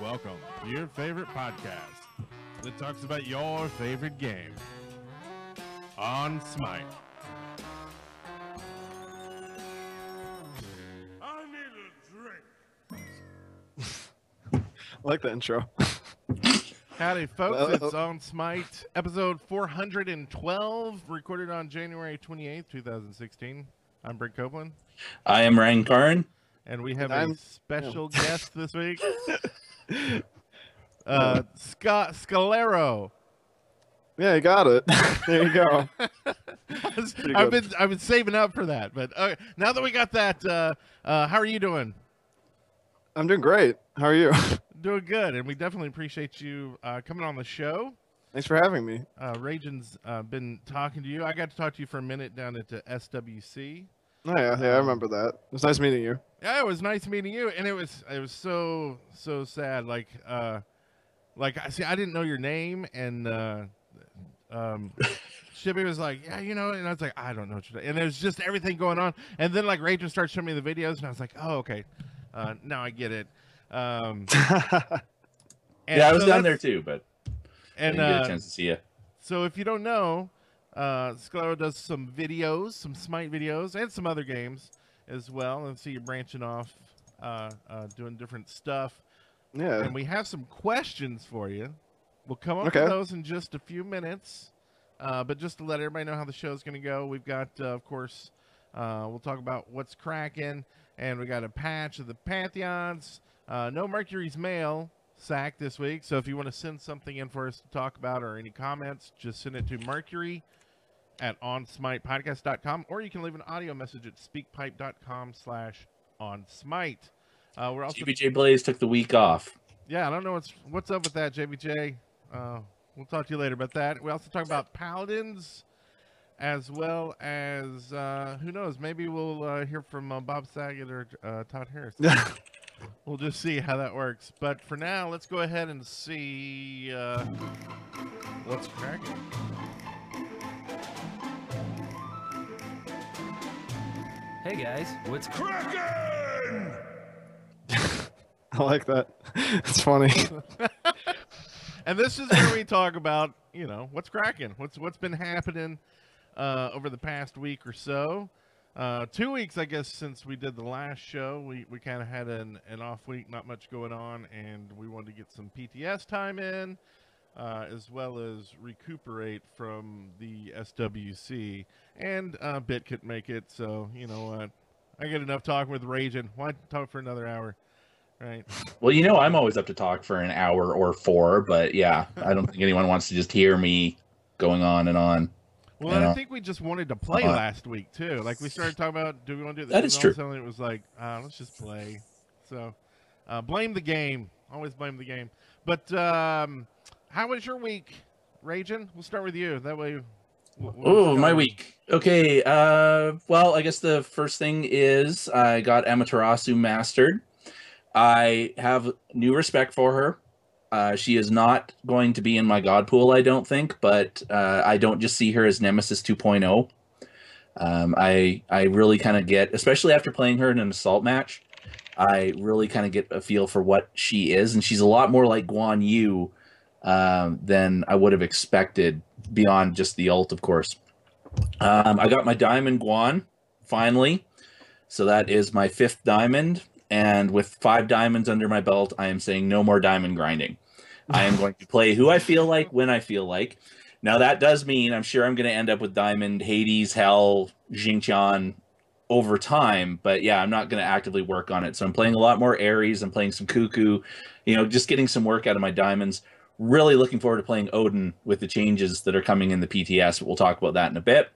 Welcome to your favorite podcast that talks about your favorite game on Smite. I need a drink. I like the intro. Howdy, folks. Well- It's on Smite, episode 412, recorded on January 28th, 2016. I'm Brent Copeland, I am Ryan Karn. and we have I'm- a special guest this week. Uh, Scott Scalero. Yeah, you got it. there you go. I've been I've been saving up for that, but uh, now that we got that, uh, uh, how are you doing? I'm doing great. How are you? Doing good, and we definitely appreciate you uh, coming on the show. Thanks for having me. Uh, Rajan's uh, been talking to you. I got to talk to you for a minute down at the SWC. Oh yeah, yeah, I remember that. It was nice meeting you. Yeah, it was nice meeting you, and it was it was so so sad. Like uh, like I see, I didn't know your name, and uh, um, Shippy was like, yeah, you know, and I was like, I don't know, what you're and there's just everything going on, and then like Rajan started showing me the videos, and I was like, oh okay, uh, now I get it. Um, yeah, I was so down there too, but I and didn't get uh, a chance to see you. so if you don't know, uh, Sclero does some videos, some Smite videos, and some other games as well. And see you branching off, uh, uh, doing different stuff. yeah. And we have some questions for you. We'll come up Okay. with those in just a few minutes. Uh, but just to let everybody know how the show's going to go, we've got, uh, of course, uh, we'll talk about what's cracking, and we got a patch of the Pantheons. Uh, no Mercury's Mail sack this week, so if you want to send something in for us to talk about or any comments, just send it to Mercury at onsmitepodcast.com, or you can leave an audio message at speakpipe.com slash onsmite. Uh, we're also GBJ Blaze took the week off. yeah, I don't know what's what's up with that, JBJ. Uh, we'll talk to you later about that. We also talk about paladins, as well as uh, who knows? Maybe we'll uh, hear from uh, Bob Saget or uh, Todd Harris. We'll just see how that works. But for now, let's go ahead and see uh, what's cracking. Hey guys, what's Cracking! I like that. It's funny. and this is where we talk about you know what's cracking what's what's been happening uh, over the past week or so uh, two weeks i guess since we did the last show we, we kind of had an, an off week not much going on and we wanted to get some pts time in uh, as well as recuperate from the swc and uh, bit couldn't make it so you know what i get enough talking with raging why talk for another hour right Well, you know, I'm always up to talk for an hour or four, but yeah, I don't think anyone wants to just hear me going on and on. Well, and I think we just wanted to play Uh, last week too. Like we started talking about, do we want to do this? That And true. sudden It was like, uh, let's just play. So, uh, blame the game. Always blame the game. But um, how was your week, Raging? We'll start with you. That way. we'll- we'll Oh, my week. Okay. Uh, well, I guess the first thing is I got Amaterasu mastered. I have new respect for her. Uh, she is not going to be in my god pool, I don't think, but uh, I don't just see her as Nemesis 2.0. Um, I I really kind of get, especially after playing her in an assault match, I really kind of get a feel for what she is, and she's a lot more like Guan Yu um, than I would have expected beyond just the ult, of course. Um, I got my diamond Guan finally, so that is my fifth diamond. And with five diamonds under my belt, I am saying no more diamond grinding. I am going to play who I feel like when I feel like. Now that does mean I'm sure I'm going to end up with diamond Hades, Hel, Xingqian over time, but yeah, I'm not going to actively work on it. So I'm playing a lot more Ares. I'm playing some Kuku, you know, just getting some work out of my diamonds really looking forward to playing Odin with the changes that are coming in the PTS. We'll talk about that in a bit.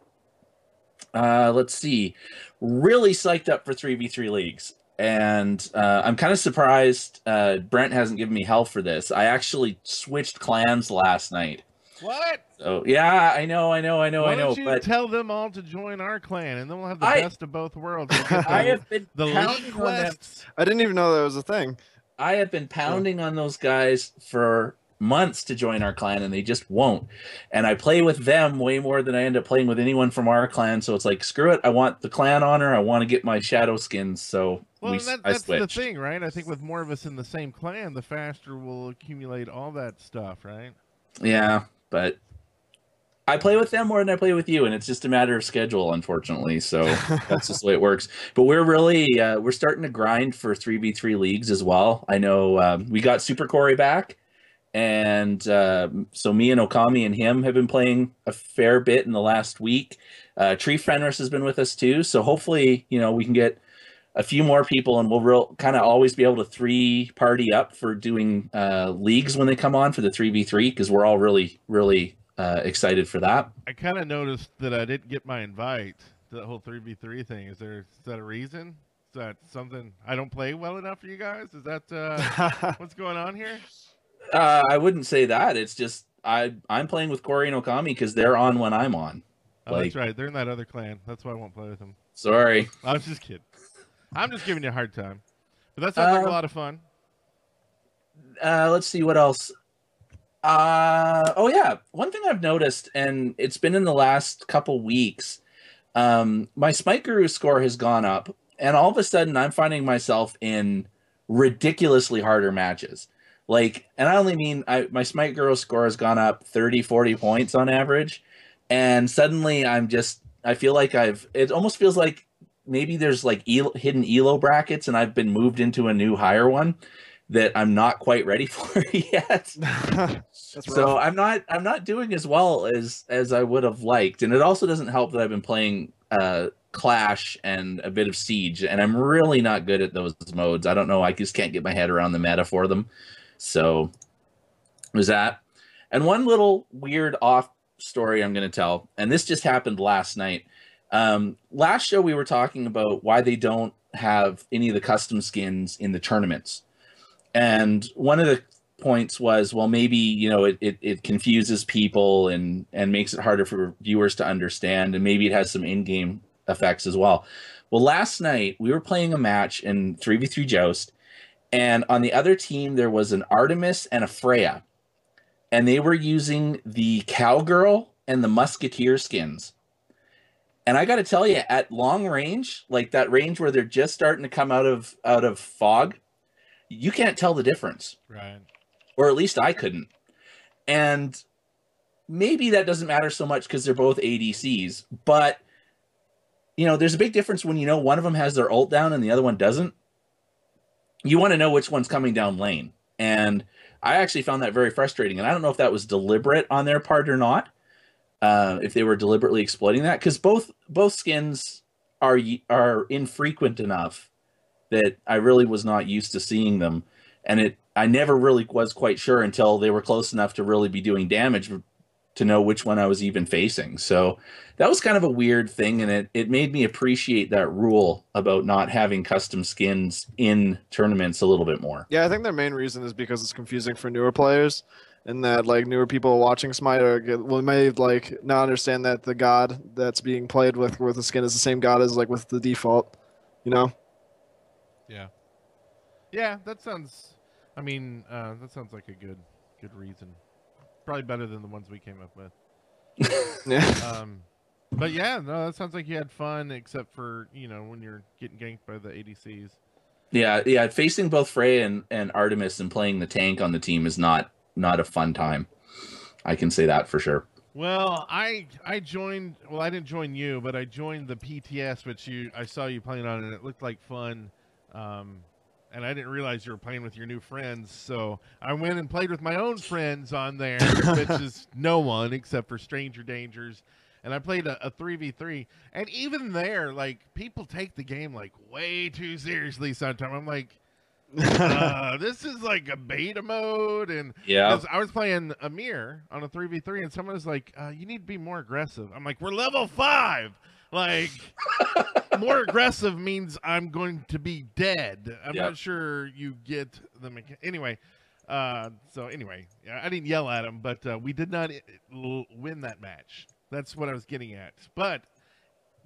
Uh, let's see. Really psyched up for 3v3 leagues. And uh, I'm kind of surprised uh, Brent hasn't given me hell for this. I actually switched clans last night. What? So yeah, I know, I know, I know, Why I know. don't you But tell them all to join our clan, and then we'll have the I- best of both worlds. We'll I have been the league pounding on them. I didn't even know that was a thing. I have been pounding on those guys for months to join our clan and they just won't. And I play with them way more than I end up playing with anyone from our clan. So it's like, screw it. I want the clan honor. I want to get my shadow skins. So Well, we that, that's the thing, right? I think with more of us in the same clan, the faster we'll accumulate all that stuff, right? Yeah, but I play with them more than I play with you, and it's just a matter of schedule, unfortunately. So that's just the way it works. But we're really uh, we're starting to grind for three v three leagues as well. I know um, we got Super Corey back, and uh, so me and Okami and him have been playing a fair bit in the last week. Uh, Tree Fenris has been with us too, so hopefully you know we can get a few more people and we'll real kind of always be able to three party up for doing uh, leagues when they come on for the 3v3 because we're all really really uh, excited for that I kind of noticed that I didn't get my invite to the whole three v three thing. Is there is that a reason? Is that something I don't play well enough for you guys? Is that uh, what's going on here? Uh, i wouldn't say that it's just i i'm playing with corey and okami because they're on when i'm on Oh, that's right. They're in that other clan. That's why I won't play with them. sorry I was just kidding. I'm just giving you a hard time. But that sounds like a Uh, lot of fun. uh, let's see what else uh, oh yeah one thing i've noticed and it's been in the last couple weeks um, my smite guru score has gone up and all of a sudden i'm finding myself in ridiculously harder matches like and i only mean I, my smite guru score has gone up 30 40 points on average and suddenly i'm just i feel like i've it almost feels like maybe there's like ELO, hidden elo brackets and i've been moved into a new higher one that i'm not quite ready for yet so. I'm not I'm not doing as well as as I would have liked, and it also doesn't help that I've been playing uh, Clash and a bit of Siege, and I'm really not good at those modes. I don't know. I just can't get my head around the meta for them. So was that. And one little weird off story I'm going to tell, and this just happened last night. Um, last show we were talking about why they don't have any of the custom skins in the tournaments, and one of the points was well maybe you know it, it, it confuses people and and makes it harder for viewers to understand and maybe it has some in-game effects as well well last night we were playing a match in 3v3 joust and on the other team there was an artemis and a freya and they were using the cowgirl and the musketeer skins and i got to tell you at long range like that range where they're just starting to come out of out of fog you can't tell the difference Right. or at least I couldn't. And maybe that doesn't matter so much because they're both ADCs, but you know, there's a big difference when you know one of them has their ult down and the other one doesn't. You want to know which one's coming down lane. And I actually found that very frustrating. And I don't know if that was deliberate on their part or not. Uh, if they were deliberately exploiting that, because both both skins are are infrequent enough that I really was not used to seeing them, and it I never really was quite sure until they were close enough to really be doing damage to know which one I was even facing. So that was kind of a weird thing, and it it made me appreciate that rule about not having custom skins in tournaments a little bit more. Yeah, I think their main reason is because it's confusing for newer players, and that like newer people watching Smite are get, well, may like not understand that the god that's being played with with the skin is the same god as like with the default. You know? Yeah. Yeah, that sounds. I mean, uh, that sounds like a good, good reason. Probably better than the ones we came up with. Yeah. Um, but yeah, no, that sounds like you had fun, except for you know when you're getting ganked by the ADCs. Yeah, yeah, facing both Frey and, and Artemis and playing the tank on the team is not not a fun time. I can say that for sure. Well, I I joined. Well, I didn't join you, but I joined the PTS, which you I saw you playing on, and it looked like fun. Um, and I didn't realize you were playing with your new friends, so I went and played with my own friends on there, which is no one except for Stranger Dangers. And I played a three v three, and even there, like people take the game like way too seriously. Sometimes I'm like, uh, this is like a beta mode, and Yeah. I was playing Ymir on a three v three, and someone was like, uh, "You need to be more aggressive." I'm like, "We're level five. Like, more aggressive means I'm going to be dead." I'm Yep. not sure you get the mecha- anyway. Uh, so anyway, I didn't yell at him, but uh, we did not win that match. That's what I was getting at. But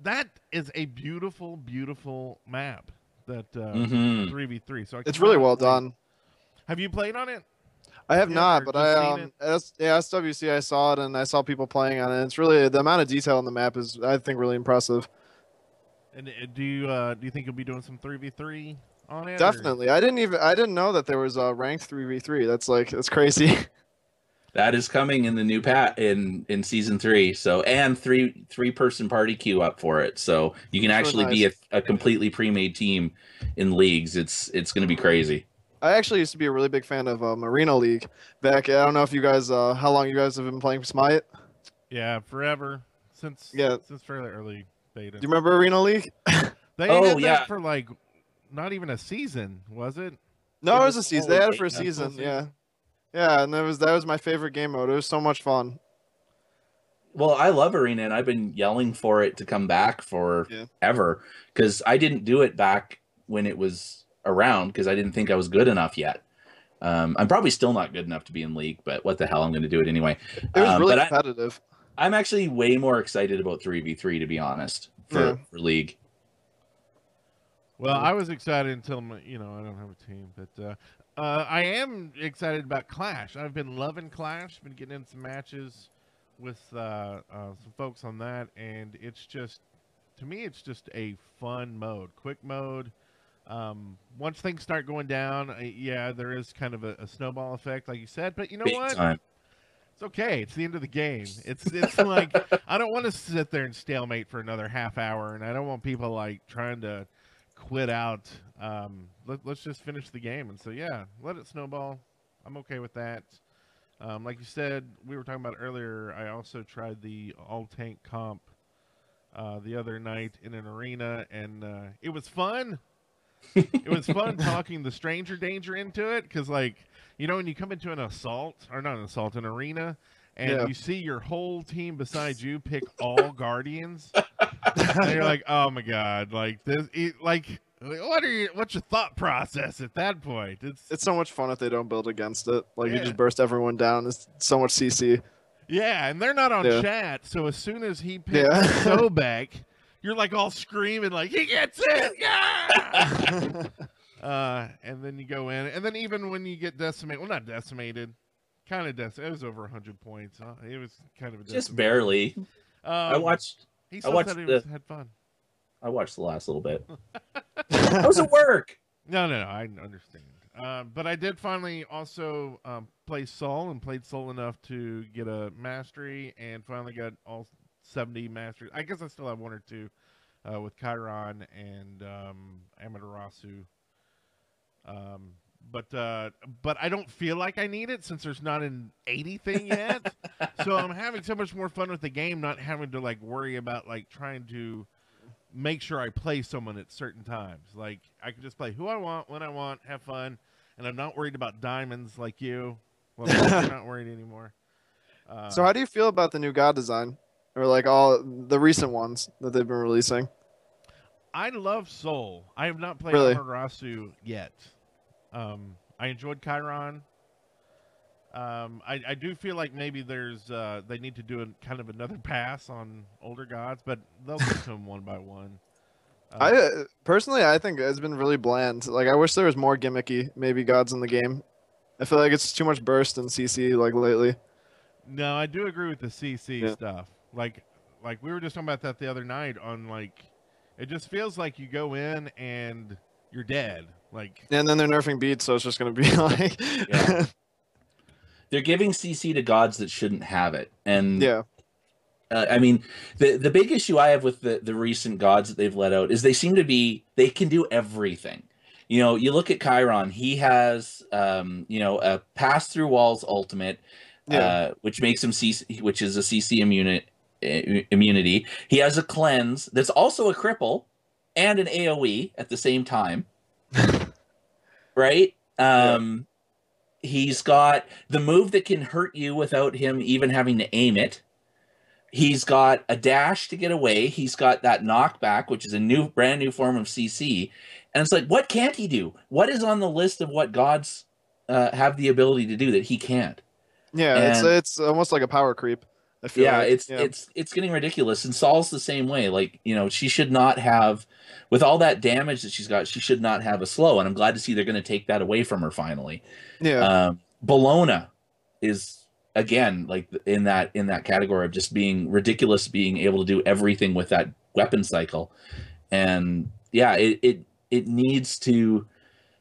that is a beautiful, beautiful map. That uh, Mhm. three v three. So I it's really well wait. done. Have you played on it? I have Yeah, not, but I um S, yeah SWC I saw it and I saw people playing on it. It's really the amount of detail on the map is I think really impressive. And uh, do you uh, do you think you'll be doing some three v three on it? or- Definitely. I didn't even I didn't know that there was a ranked three v three. That's like that's crazy. That is coming in the new pat in in season three. So and three three person party queue up for it. So you can That's really actually be a, a completely pre made team in leagues. It's it's going to be crazy. I actually used to be a really big fan of um, Arena League back. I don't know if you guys uh, how long you guys have been playing Smite. Yeah, forever since Yeah. since fairly early beta. Do you remember Arena League? They Oh, did that yeah. for like not even a season, was it? No, It it was was a season. They had it for a season. season. Yeah, yeah, and that was that was my favorite game mode. It was so much fun. Well, I love Arena, and I've been yelling for it to come back for Yeah. ever because I didn't do it back when it was around because I didn't think I was good enough yet. Um, I'm probably still not good enough to be in league, but what the hell? I'm going to do it anyway. It was Um, really but I- competitive. I'm actually way more excited about 3v3 to be honest for, Yeah. for league. Well. I was excited until my, you know I don't have a team, but uh, uh, I am excited about Clash. I've been loving Clash. Been getting in some matches with uh, uh, some folks on that, and it's just to me, it's just a fun mode, quick mode. Um, once things start going down, uh, yeah, there is kind of a, a snowball effect, like you said. But you know Big what? time. It's okay. It's the end of the game. It's it's like I don't want to sit there and stalemate for another half hour, and I don't want people like trying to quit out. Um, let, let's just finish the game. And so yeah, let it snowball. I'm okay with that. Um, like you said, we were talking about earlier. I also tried the all tank comp uh, the other night in an arena, and uh, it was fun. It was fun talking the stranger danger into it because like you know when you come into an assault or not an assault an arena and Yeah. you see your whole team beside you pick all guardians and you're like oh my god like this it, like what are you what's your thought process at that point it's, It's so much fun if they don't build against it. Like you just burst everyone down. It's so much CC. yeah and they're not on Yeah. chat so as soon as he picks Yeah. Sobek you're like all screaming like he gets it yeah uh, and then you go in, and then even when you get decimated, well, not decimated, kind of decimated. It was over 100 points. Huh? It was kind of a Just barely. Um, I watched He I watched said he the- was, had fun. I watched the last little bit. How was it work? No, no, no. I understand. Uh, but I did finally also um, play Sol and played Sol enough to get a mastery, and finally got all 70 masters. I guess I still have one or two uh, with Chiron and um, Amaterasu. Um, but uh, but I don't feel like I need it since there's not an 80 thing yet. so I'm having so much more fun with the game, not having to like worry about like trying to make sure I play someone at certain times. Like I can just play who I want, when I want, have fun, and I'm not worried about diamonds like you. Well, you're not worried anymore. Uh, so how do you feel about the new god design, or like all the recent ones that they've been releasing? I love Sol. I have not played Really? Amaterasu yet. Um, I enjoyed Chiron. Um, I, I do feel like maybe there's uh, they need to do a, kind of another pass on older gods, but they'll get to them one by one. Uh, I uh, personally, I think it's been really bland. Like I wish there was more gimmicky, maybe gods in the game. I feel like it's too much burst and CC like lately. No, I do agree with the CC Yeah. stuff. Like, like we were just talking about that the other night. On like, it just feels like you go in and you're dead. Like, And then they're nerfing beats, so it's just gonna be like, Yeah. They're giving CC to gods that shouldn't have it. And yeah, uh, I mean, the the big issue I have with the the recent gods that they've let out is they seem to be they can do everything. You know, you look at Chiron, he has um, you know, a pass through walls ultimate, yeah. uh, which makes him CC, which is a CC immunity. Immunity. He has a cleanse that's also a cripple and an AOE at the same time. right? Um, He's got the move that can hurt you without him even having to aim it. He's got a dash to get away. He's got that knockback, which is a new, brand new form of CC. And it's like, what can't he do? What is on the list of what gods uh, have the ability to do that he can't? yeah, it's it's almost like a power creep. Yeah like. it's yeah. it's it's getting ridiculous and Sol's the same way like you know she should not have with all that damage that she's got she should not have a slow and i'm glad to see they're going to take that away from her finally yeah. um Bellona is again like in that in that category of just being ridiculous being able to do everything with that weapon cycle and yeah, it it it needs to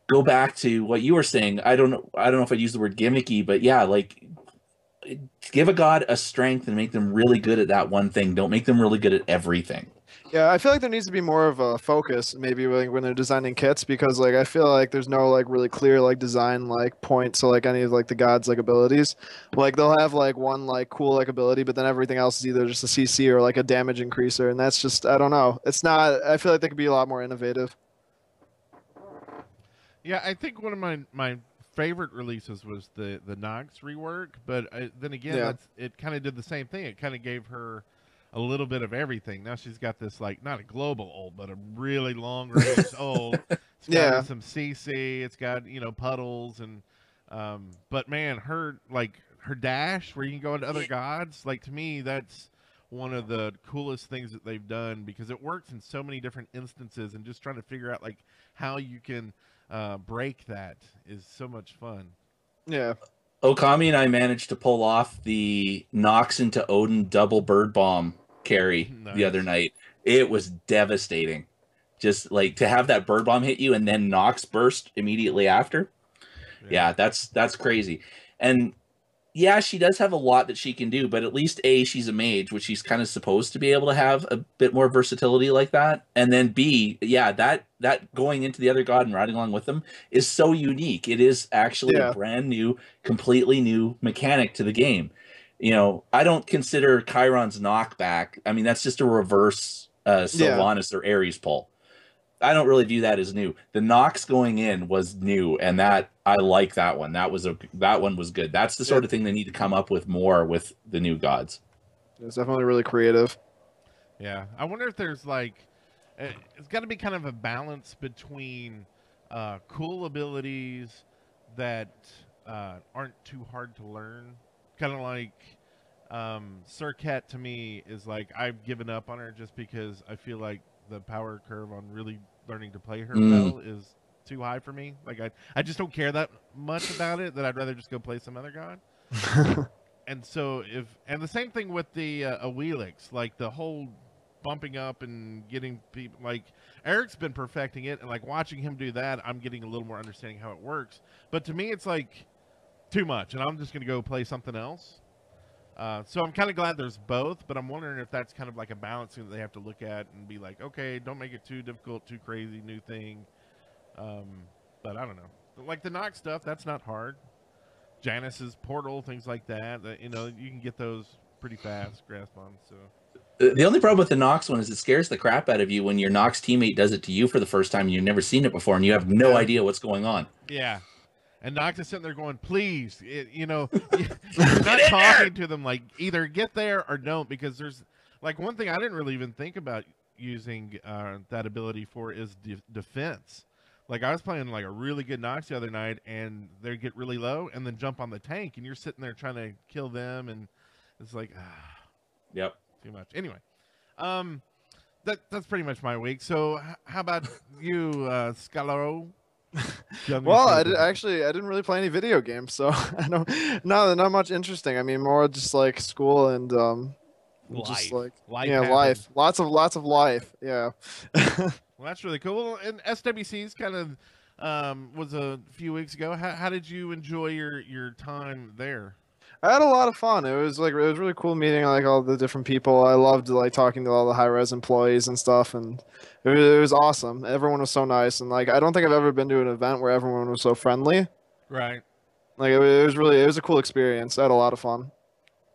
go back to what you were saying. I don't know. I don't know if I'd use the word gimmicky, but yeah, like give a god a strength and make them really good at that one thing. Don't make them really good at everything. Yeah, I feel like there needs to be more of a focus maybe like when they're designing kits because like I feel like there's no like really clear like design like point to like any of like the gods like abilities. Like they'll have like one like cool like ability, but then everything else is either just a CC or like a damage increaser, and that's just I don't know. It's not. I feel like they could be a lot more innovative. Yeah, I think one of my my favorite releases was the the Nox rework, but uh, then again, Yeah. that's, it kind of did the same thing. It kind of gave her a little bit of everything. Now she's got this like not a global old, but a really long range ult. It's got Yeah. some CC. It's got you know puddles and um, but man, her like her dash where you can go into other gods. Like to me, that's one of the coolest things that they've done because it works in so many different instances and just trying to figure out like how you can uh, break that is so much fun. Yeah. Okami and I managed to pull off the Nox into Odin double bird bomb carry the other night. It was devastating. Just like to have that bird bomb hit you and then Nox burst immediately after. Yeah, that's that's crazy. And yeah, she does have a lot that she can do, but at least A, she's a mage, which she's kind of supposed to be able to have a bit more versatility like that. And then B, yeah, that that going into the other god and riding along with them is so unique. It is actually Yeah. a brand new, completely new mechanic to the game. You know, I don't consider Chiron's knockback. I mean, that's just a reverse uh Yeah. Sylvanus or Ares pull. I don't really view that as new. The Nox going in was new, and that I like that one. That was a that one was good. That's the sort of thing they need to come up with more with the new gods. It's definitely really creative. Yeah, I wonder if there's like, uh, it's got to be kind of a balance between uh, cool abilities that uh, aren't too hard to learn. Kind of like um, Serqet to me is like I've given up on her just because I feel like the power curve on really learning to play her Mm. well is too high for me. Like I, I just don't care that much about it. That I'd rather just go play some other god and so if and the same thing with the uh, Awilix, like the whole bumping up and getting people like Eric's been perfecting it and like watching him do that, I'm getting a little more understanding how it works. But to me, it's like too much, and I'm just gonna go play something else. Uh, so I'm kind of glad there's both, but I'm wondering if that's kind of like a balancing that they have to look at and be like, okay, don't make it too difficult, too crazy, new thing. Um, but I don't know. Like the Nox stuff, that's not hard. Janus's portal, things like that. That you know, you can get those pretty fast, grasp on. So The only problem with the Nox one is it scares the crap out of you when your Nox teammate does it to you for the first time and you've never seen it before and you have no idea what's going on. yeah, and Nox is sitting there going, "Please, it, you know, you're not talking to them like either get there or don't." Because there's like one thing I didn't really even think about using uh, that ability for is de- defense. Like I was playing like a really good Nox the other night, and they get really low, and then jump on the tank, and you're sitting there trying to kill them, and it's like, ah, Yep. too much. Anyway, um, that that's pretty much my week. So, h- how about you, uh, Scalaro? Well, I did, actually I didn't really play any video games, so I don't no not much interesting. I mean, more just like school and um, just like Life yeah, happened. life. Lots of lots of life. Yeah. Well, that's really cool. And SWC's kind of um, was a few weeks ago. How, how did you enjoy your your time there? I had a lot of fun. It was like it was really cool meeting like all the different people. I loved like talking to all the Hi-Rez employees and stuff, and it was, it was awesome. Everyone was so nice, and like I don't think I've ever been to an event where everyone was so friendly. Right. Like it, it was really it was a cool experience. I had a lot of fun.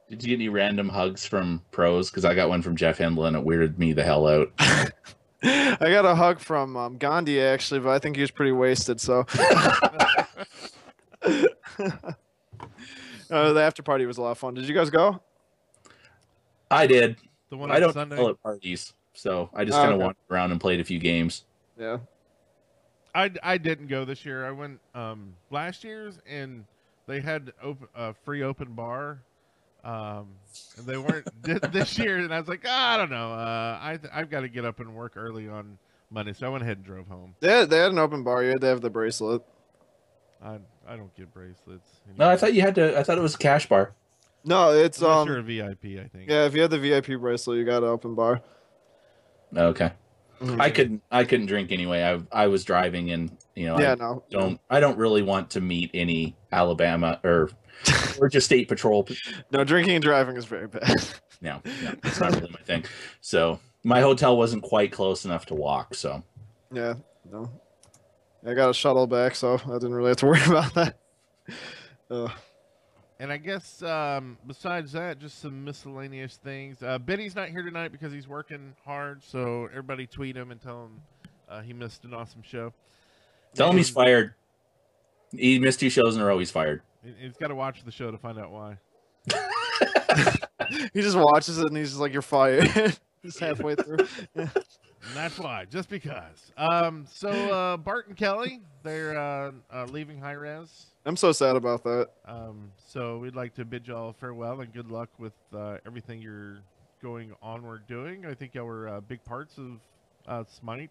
Did you get any random hugs from pros? Because I got one from Jeff Hindle and it weirded me the hell out. I got a hug from um, Gandhi actually, but I think he was pretty wasted. So uh, the after party was a lot of fun. Did you guys go? I did. The one I on don't Sunday. call it parties, so I just Oh, kind of okay. wandered around and played a few games. Yeah. I, I didn't go this year. I went um, last year's and they had open a free open bar. Um, and they weren't did this year, and I was like, "Ah, I don't know. Uh, I I've got to get up and work early on Monday, so I went ahead and drove home. They had, they had an open bar. Yeah, they have the bracelet. I I don't get bracelets. No, I thought you had to. I thought it was a cash bar. No, it's Unless um you're a VIP, I think. yeah. If you had the VIP bracelet, you got an open bar. Okay. Mhm. I couldn't I couldn't drink anyway. I I was driving and you know yeah, I no. don't I don't really want to meet any Alabama or Georgia State Patrol. No, drinking and driving is very bad. No, no, it's not really my thing. So my hotel wasn't quite close enough to walk. So yeah, no. I got a shuttle back, so I didn't really have to worry about that. Uh, And I guess um, besides that, just some miscellaneous things. Uh, Benny's not here tonight because he's working hard. So everybody tweet him and tell him uh, he missed an awesome show. tell him he's fired. He missed two shows in a row. He's fired. he- He's got to watch the show to find out why. he just watches it and he's just like, "You're fired." just halfway through. And that's why, just because. Um, so uh, Bart and Kelly, they're uh, uh, leaving Hi-Rez. I'm so sad about that. Um, so we'd like to bid y'all farewell and good luck with uh, everything you're going onward doing. I think y'all were uh, big parts of uh, Smite.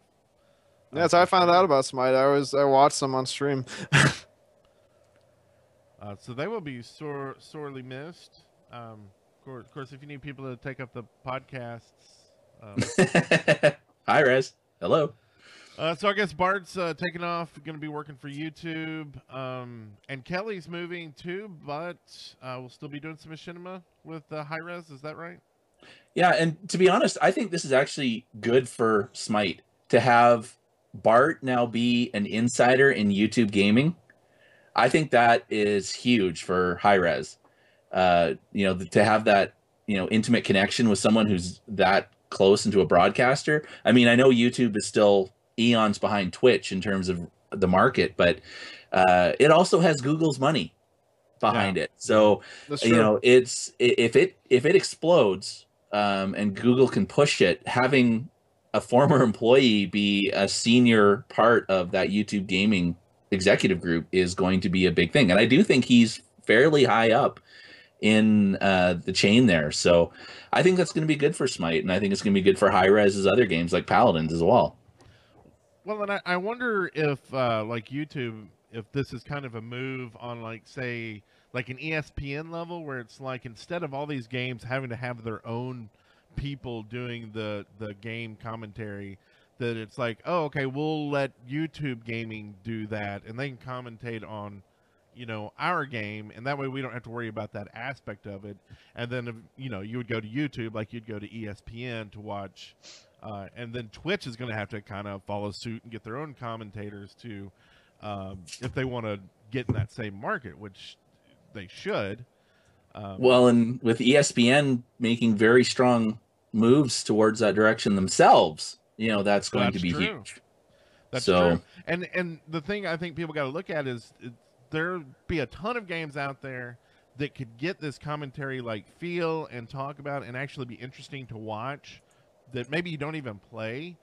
Yeah, that's how I found out about Smite. I was I watched them on stream. Uh, so they will be sore, sorely missed. Um, of course, of course, if you need people to take up the podcasts. Um, Hi, Rez. Hello. uh, so I guess Bart's uh, taking off, going to be working for YouTube. Um, and Kelly's moving too, but uh, we'll still be doing some machinima with uh, Hi-Rez. Is that right? Yeah, and to be honest, I think this is actually good for Smite to have Bart now be an insider in YouTube gaming. I think that is huge for Hi-Rez. Uh, you know, to have that you know intimate connection with someone who's that close into a broadcaster. I mean, I know YouTube is still eons behind Twitch in terms of the market, but uh, it also has Google's money behind it. So you know it's if it if it explodes um, and google can push it having a former employee be a senior part of that youtube gaming executive group is going to be a big thing and i do think he's fairly high up in uh, the chain there. So i think that's going to be good for smite and i think it's going to be good for Hi-Rez's other games like paladins as well. Well, and I, I wonder if, uh, like YouTube, if this is kind of a move on, like, say, like an ESPN level, where it's like instead of all these games having to have their own people doing the the game commentary, that it's like, oh, okay, we'll let YouTube gaming do that, and they can commentate on, you know, our game, and that way we don't have to worry about that aspect of it. And then, you know, you would go to YouTube like you'd go to ESPN to watch uh, and then Twitch is going to have to kind of follow suit and get their own commentators to, um, if they want to get in that same market, which they should. Um, Well, and with ESPN making very strong moves towards that direction themselves, you know, that's going to be true. huge. that's so- true. And and the thing I think people got to look at is it, there'll be a ton of games out there that could get this commentary like feel and talk about and actually be interesting to watch that maybe you don't even play,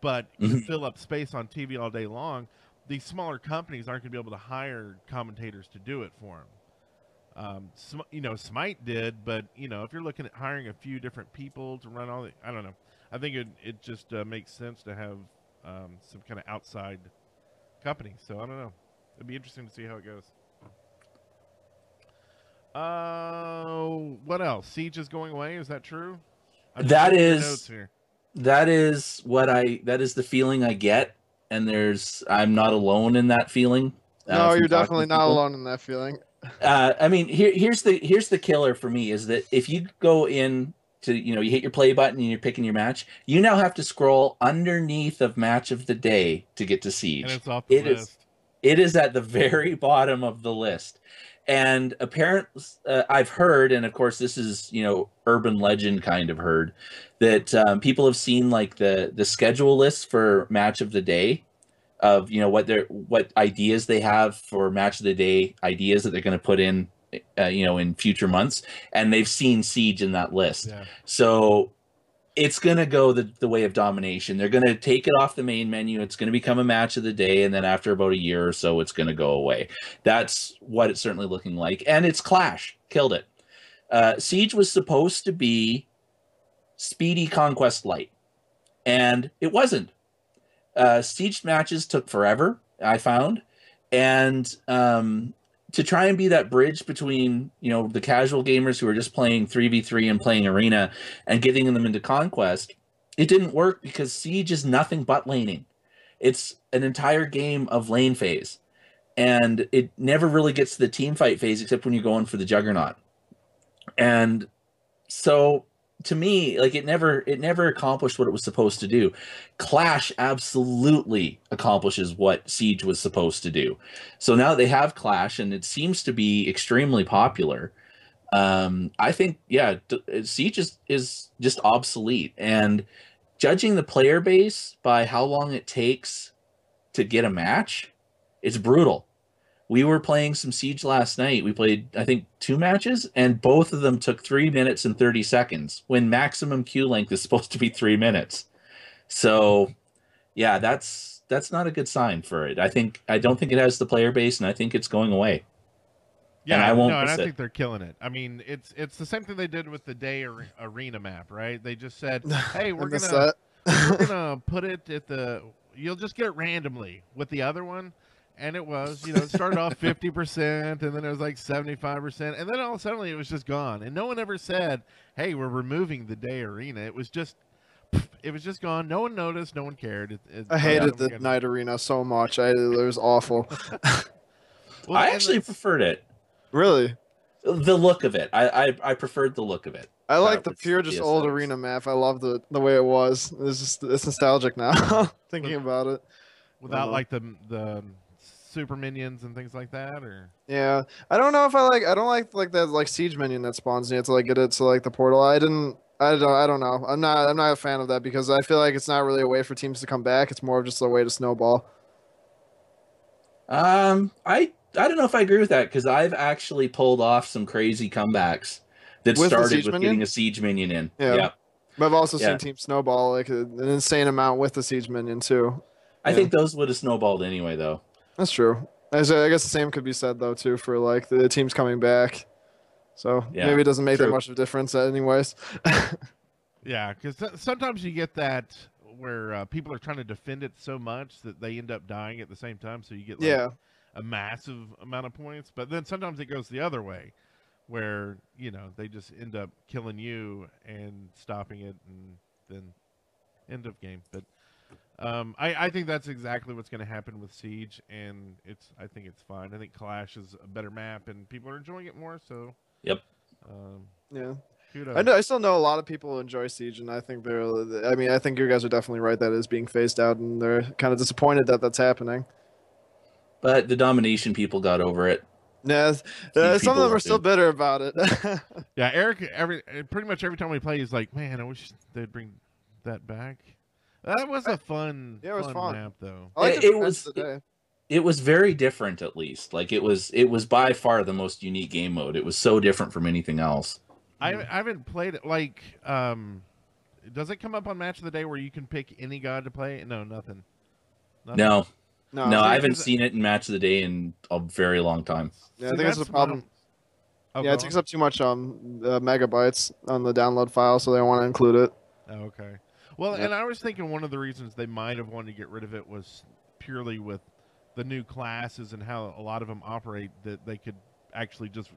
but you Mhm. fill up space on TV all day long. These smaller companies aren't going to be able to hire commentators to do it for them. Um, Sm- you know, Smite did, but you know, if you're looking at hiring a few different people to run all the, I don't know. I think it it just uh, makes sense to have um, some kind of outside company. So I don't know. It'd be interesting to see how it goes. Uh, what else? Siege is going away. Is that true? I'm just That looking at your is- notes here. That is what I that is the feeling I get and there's I'm not alone in that feeling. uh, no, from you're definitely not alone in that feeling. uh, I mean, here, here's the here's the killer for me is that if you go in to you know you hit your play button and you're picking your match, you now have to scroll underneath of match of the day to get to siege. And it's off the It is- list. It is at the very bottom of the list, and apparently uh, I've heard, and of course this is you know urban legend kind of heard that um, people have seen like the the schedule list for match of the day of you know what their what ideas they have for match of the day ideas that they're going to put in uh, you know in future months. And they've seen siege in that list. Yeah. so it's going to go the, the way of domination. They're going to take it off the main menu. It's going to become a match of the day and then after about a year or so it's going to go away. That's what it's certainly looking like and it's clash. Killed it. Uh, siege was supposed to be speedy conquest light and it wasn't. Uh, siege matches took forever i found and um, to try and be that bridge between you know the casual gamers who are just playing 3v3 and playing arena and getting them into conquest it didn't work because Siege is nothing but laning. It's an entire game of lane phase, and it never really gets to the team fight phase except when you're going for the Juggernaut. And so to me like it never it never accomplished what it was supposed to do. Clash absolutely accomplishes what siege was supposed to do. So now they have clash and it seems to be extremely popular. Um i think yeah siege is, is just obsolete. And judging the player base by how long it takes to get a match it's brutal we were playing some siege last night we played i think two matches and both of them took three minutes and 30 seconds when maximum queue length is supposed to be three minutes so yeah that's that's not a good sign for it i think i don't think it has the player base and i think it's going away Yeah, And I won't no, and I miss it. think they're killing it. I mean, it's it's the same thing they did with the day Are- arena map, right? They just said, "Hey, we're gonna we're gonna put it at the you'll just get it randomly with the other one and it was you know it started off 50% and then it was like 75% and then all suddenly it was just gone and no one ever said hey we're removing the day arena it was just it was just gone no one noticed no one cared it, it, I hated the gonna- night arena so much. I it was awful. Well, i actually that's- preferred it really. the look of it i i, I preferred the look of it I like the was pure, just old aesthetics. arena map. I love the the way it was. It's just it's nostalgic now. Thinking about it. without Uh-huh. like the the super minions and things like that or Yeah, I don't know if I like. I don't like like that like siege minion that spawns. You have to like get it to like the portal. I didn't. I don't. I don't know. I'm not. I'm not a fan of that because I feel like it's not really a way for teams to come back. It's more of just a way to snowball. Um, I I don't know if I agree with that because I've actually pulled off some crazy comebacks that With started with minion? getting a siege minion in. Yeah. But I've also Yeah. seen teams snowball like an insane amount with the siege minion too. I Yeah. think those would have snowballed anyway, though. That's true. I say- I guess the same could be said though too for like the teams coming back. So Yeah, maybe it doesn't make that much of a difference anyways. Yeah, because sometimes you get that where uh, people are trying to defend it so much that they end up dying at the same time. So you get like, yeah. a massive amount of points. But then sometimes it goes the other way, where you know they just end up killing you and stopping it, and then end of game. But um, I, I think that's exactly what's going to happen with Siege, and it's I think it's fine. I think Clash is a better map, and people are enjoying it more. So Yep. Um, Yeah. kudos. I know. I still know a lot of people who enjoy Siege, and I think they're. I mean, I think you guys are definitely right that it is being phased out, and they're kind of disappointed that that's happening. But the domination people got over it. Yeah, uh, some of them are still it. bitter about it. Yeah, Eric. Every uh, pretty much every time we play, he's like, "Man, I wish they'd bring that back." That was a fun, Yeah, it was fun, fun. map, though. I like It- it was- today. It was very different, at least. Like it was, it was by far the most unique game mode. It was so different from anything else. I, I haven't played it. Like, um, does it come up on Match of the Day where you can pick any god to play? No, nothing. Nothing? No, No, no, I haven't it- seen it in match of the day in a very long time. Yeah, I think that's the my- problem. Oh, yeah, it takes on. up too much um uh, megabytes on the download file, so they don't want to include it. Oh, okay. Well, Yeah. and I was thinking one of the reasons they might have wanted to get rid of it was purely with the new classes and how a lot of them operate that they could actually just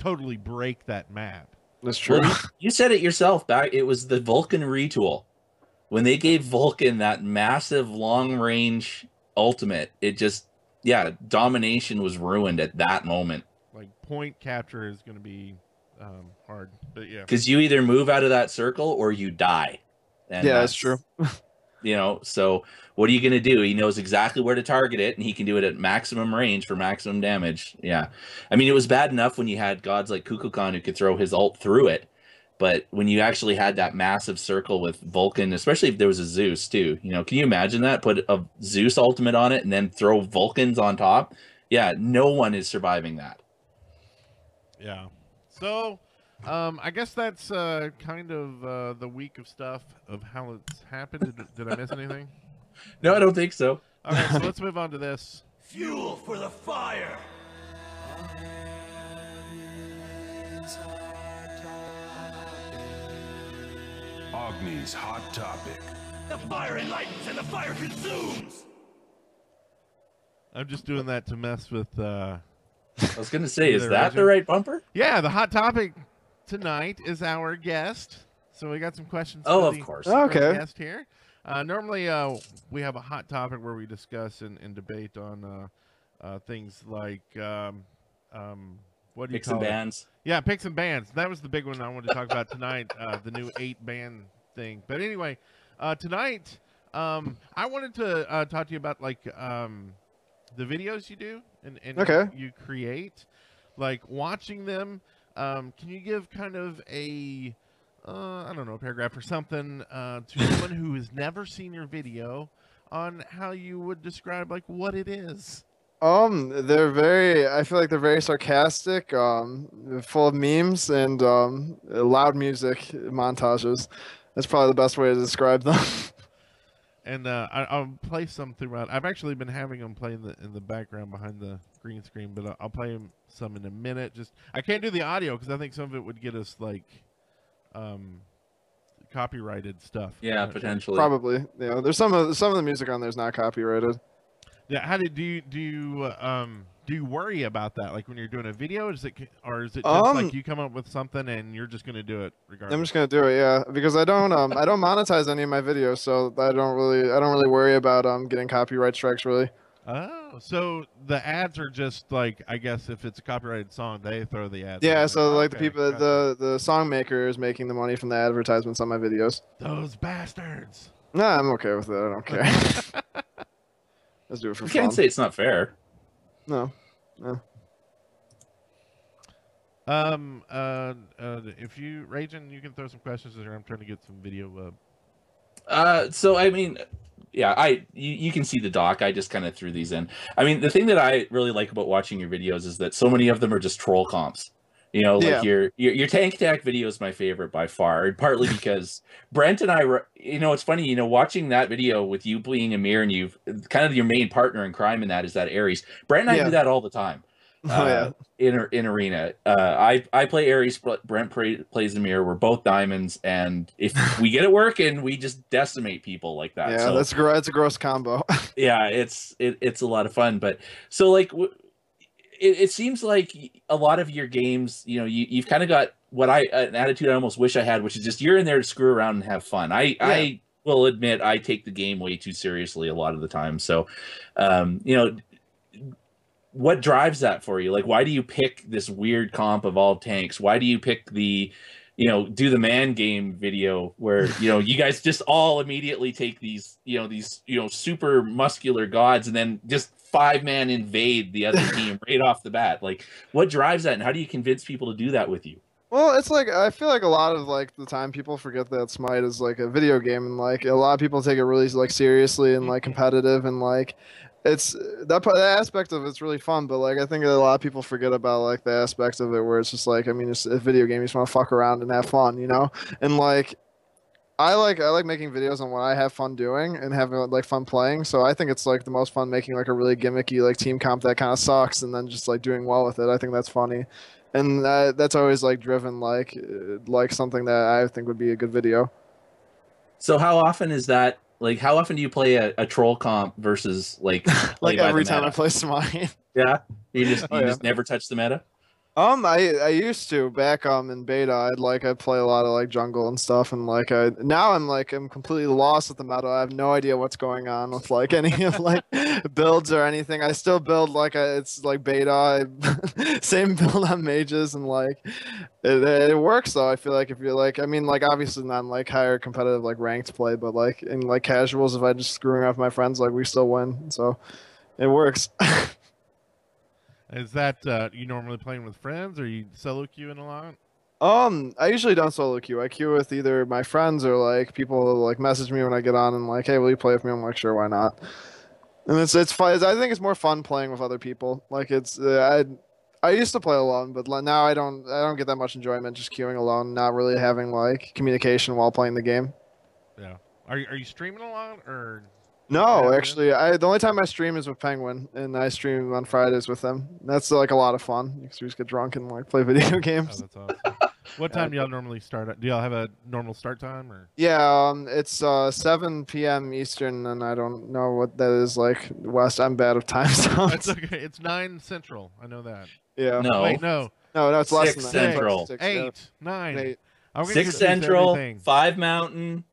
totally break that map. That's true. Well, you, you said it yourself. Back, it was the Vulcan retool. When they gave Vulcan that massive long range ultimate, it just yeah, domination was ruined at that moment. Like point capture is going to be um, hard, but yeah. because you either move out of that circle or you die. And yeah, that's true. You know, so what are you going to do? He knows exactly where to target it, and he can do it at maximum range for maximum damage. Yeah, I mean, it was bad enough when you had gods like Kukulkan who could throw his ult through it, but when you actually had that massive circle with Vulcan, especially if there was a Zeus too, you know, can you imagine that? Put a Zeus ultimate on it and then throw Vulcans on top. Yeah, no one is surviving that. Yeah. So, um, I guess that's uh, kind of uh, the week of stuff of how it's happened. Did, did I miss anything? No, I don't think so. All right, so let's move on to this. Fuel for the fire! Agni's Hot Topic. The fire enlightens and the fire consumes! I'm just doing that to mess with. Uh... I was going to say, is that Reggie- the right bumper? Yeah, the hot topic tonight is our guest, So we got some questions. Oh, for of the- course. for our Okay. Guest here. Uh, normally, uh, we have a hot topic where we discuss and, and debate on uh, uh, things like um, um, what do you Picks call and it? bands. Yeah, picks and bands. That was the big one I wanted to talk about tonight. Uh, the new eight band thing. But anyway, uh, tonight um, I wanted to uh, talk to you about like um, the videos you do and, and Okay. you create, like watching them. Um, can you give kind of a uh, I don't know, a paragraph or something uh, to someone who has never seen your video on how you would describe like what it is? Um, they're very. I feel like they're very sarcastic. Um, full of memes and um, loud music montages. That's probably the best way to describe them. and uh, I, I'll play some throughout. I've actually been having them play in the in the background behind the green screen, but I'll, I'll play them some in a minute. Just I can't do the audio because I think some of it would get us like um, copyrighted stuff. Yeah, not sure. potentially. probably. You know, there's some of some of the music on there is not copyrighted. Yeah, how did do you do you uh, um do you worry about that? Like when you're doing a video, is it or is it just Um, like you come up with something and you're just gonna do it regardless? I'm just gonna do it, yeah, because I don't um I don't monetize any of my videos, so I don't really I don't really worry about um getting copyright strikes really. Oh, so the ads are just like I guess if it's a copyrighted song, they throw the ads. Yeah, so there. like the people gotcha. the the song maker is making the money from the advertisements on my videos. those bastards. Nah, I'm okay with it. I don't care. Let's do it for You fun. can't say it's not fair. No. No. Um, uh, uh, if you, Rajan, you can throw some questions in there. I'm trying to get some video up. Uh, so I mean, yeah, I you, you can see the doc. I just kind of threw these in. I mean, the thing that I really like about watching your videos is that so many of them are just troll comps. You know, like Yeah. your, your your tank attack video is my favorite by far, partly because Brent and I, you know, it's funny, you know, watching that video with you being Ymir and you've kind of your main partner in crime in that is that Ares. Brent and I Yeah. do that all the time Oh yeah. uh, in in arena. Uh, I I play Ares, Br- Brent play, plays Ymir. We're both diamonds, and if we get it working, we just decimate people like that. Yeah, so that's gro- that's a gross combo. yeah, it's it, it's a lot of fun. But so like, it, it seems like a lot of your games, you know, you you've kind of got what I an attitude I almost wish I had, which is just you're in there to screw around and have fun. I I will admit I take the game way too seriously a lot of the time. So, um, you know. What drives that for you? Like, why do you pick this weird comp of all tanks? Why do you pick the, you know, do the man game video where you know you guys just all immediately take these, you know, these, you know, super muscular gods and then just five man invade the other team right off the bat? Like, what drives that, and how do you convince people to do that with you? Well, it's like I feel like a lot of like the time people forget that Smite is like a video game, and like a lot of people take it really like seriously and like mm-hmm. competitive, and like it's that part, that aspect of it's really fun. But like I think that a lot of people forget about like the aspect of it where it's just like I mean it's a video game, you just want to fuck around and have fun, you know, and like. I like I like making videos on what I have fun doing and having like fun playing. So I think it's like the most fun making like a really gimmicky like team comp that kind of sucks and then just like doing well with it. I think that's funny and uh, that's always like driven like uh, like something that I think would be a good video. So, how often is that? Like, how often do you play a, a troll comp versus like Like every time I play Smite. Yeah, you just Oh, you yeah. just never touch the meta. Um, I I used to back um in beta. I'd like I play a lot of like jungle and stuff, and like I now I'm like I'm completely lost with the meta. I have no idea what's going on with like any of like builds or anything. I still build like I, it's like beta. I, same build on mages and like it, it works though. I feel like if you're like I mean like obviously not like higher competitive like ranked play, but like in like casuals, if I just screwing off my friends, like we still win. So it works. Is that uh, you normally playing with friends or you solo queuing a lot? Um, I usually don't solo queue. I queue with either my friends or like people who, like message me when I get on and like, hey, will you play with me? I'm like, sure, why not? And it's it's fun. I think it's more fun playing with other people. Like it's uh, I I used to play alone, but now I don't I don't get that much enjoyment just queuing alone, not really having like communication while playing the game. Yeah. Are you, are you streaming a lot or? No, Yeah, actually, I the only time I stream is with Penguin, and I stream on Fridays with them. That's like a lot of fun. You just get drunk and like play video Oh, games. that's awesome. what time do y'all normally start? Do y'all have a normal start time or? Yeah, um, it's uh 7 p.m. Eastern, and I don't know what that is like West. I'm bad with time That's zones. okay. It's nine central. I know that. yeah. No, Wait, no. No, no, it's less Six than that. Central. Six, yeah. Eight, nine. Eight. Six Central, five Mountain,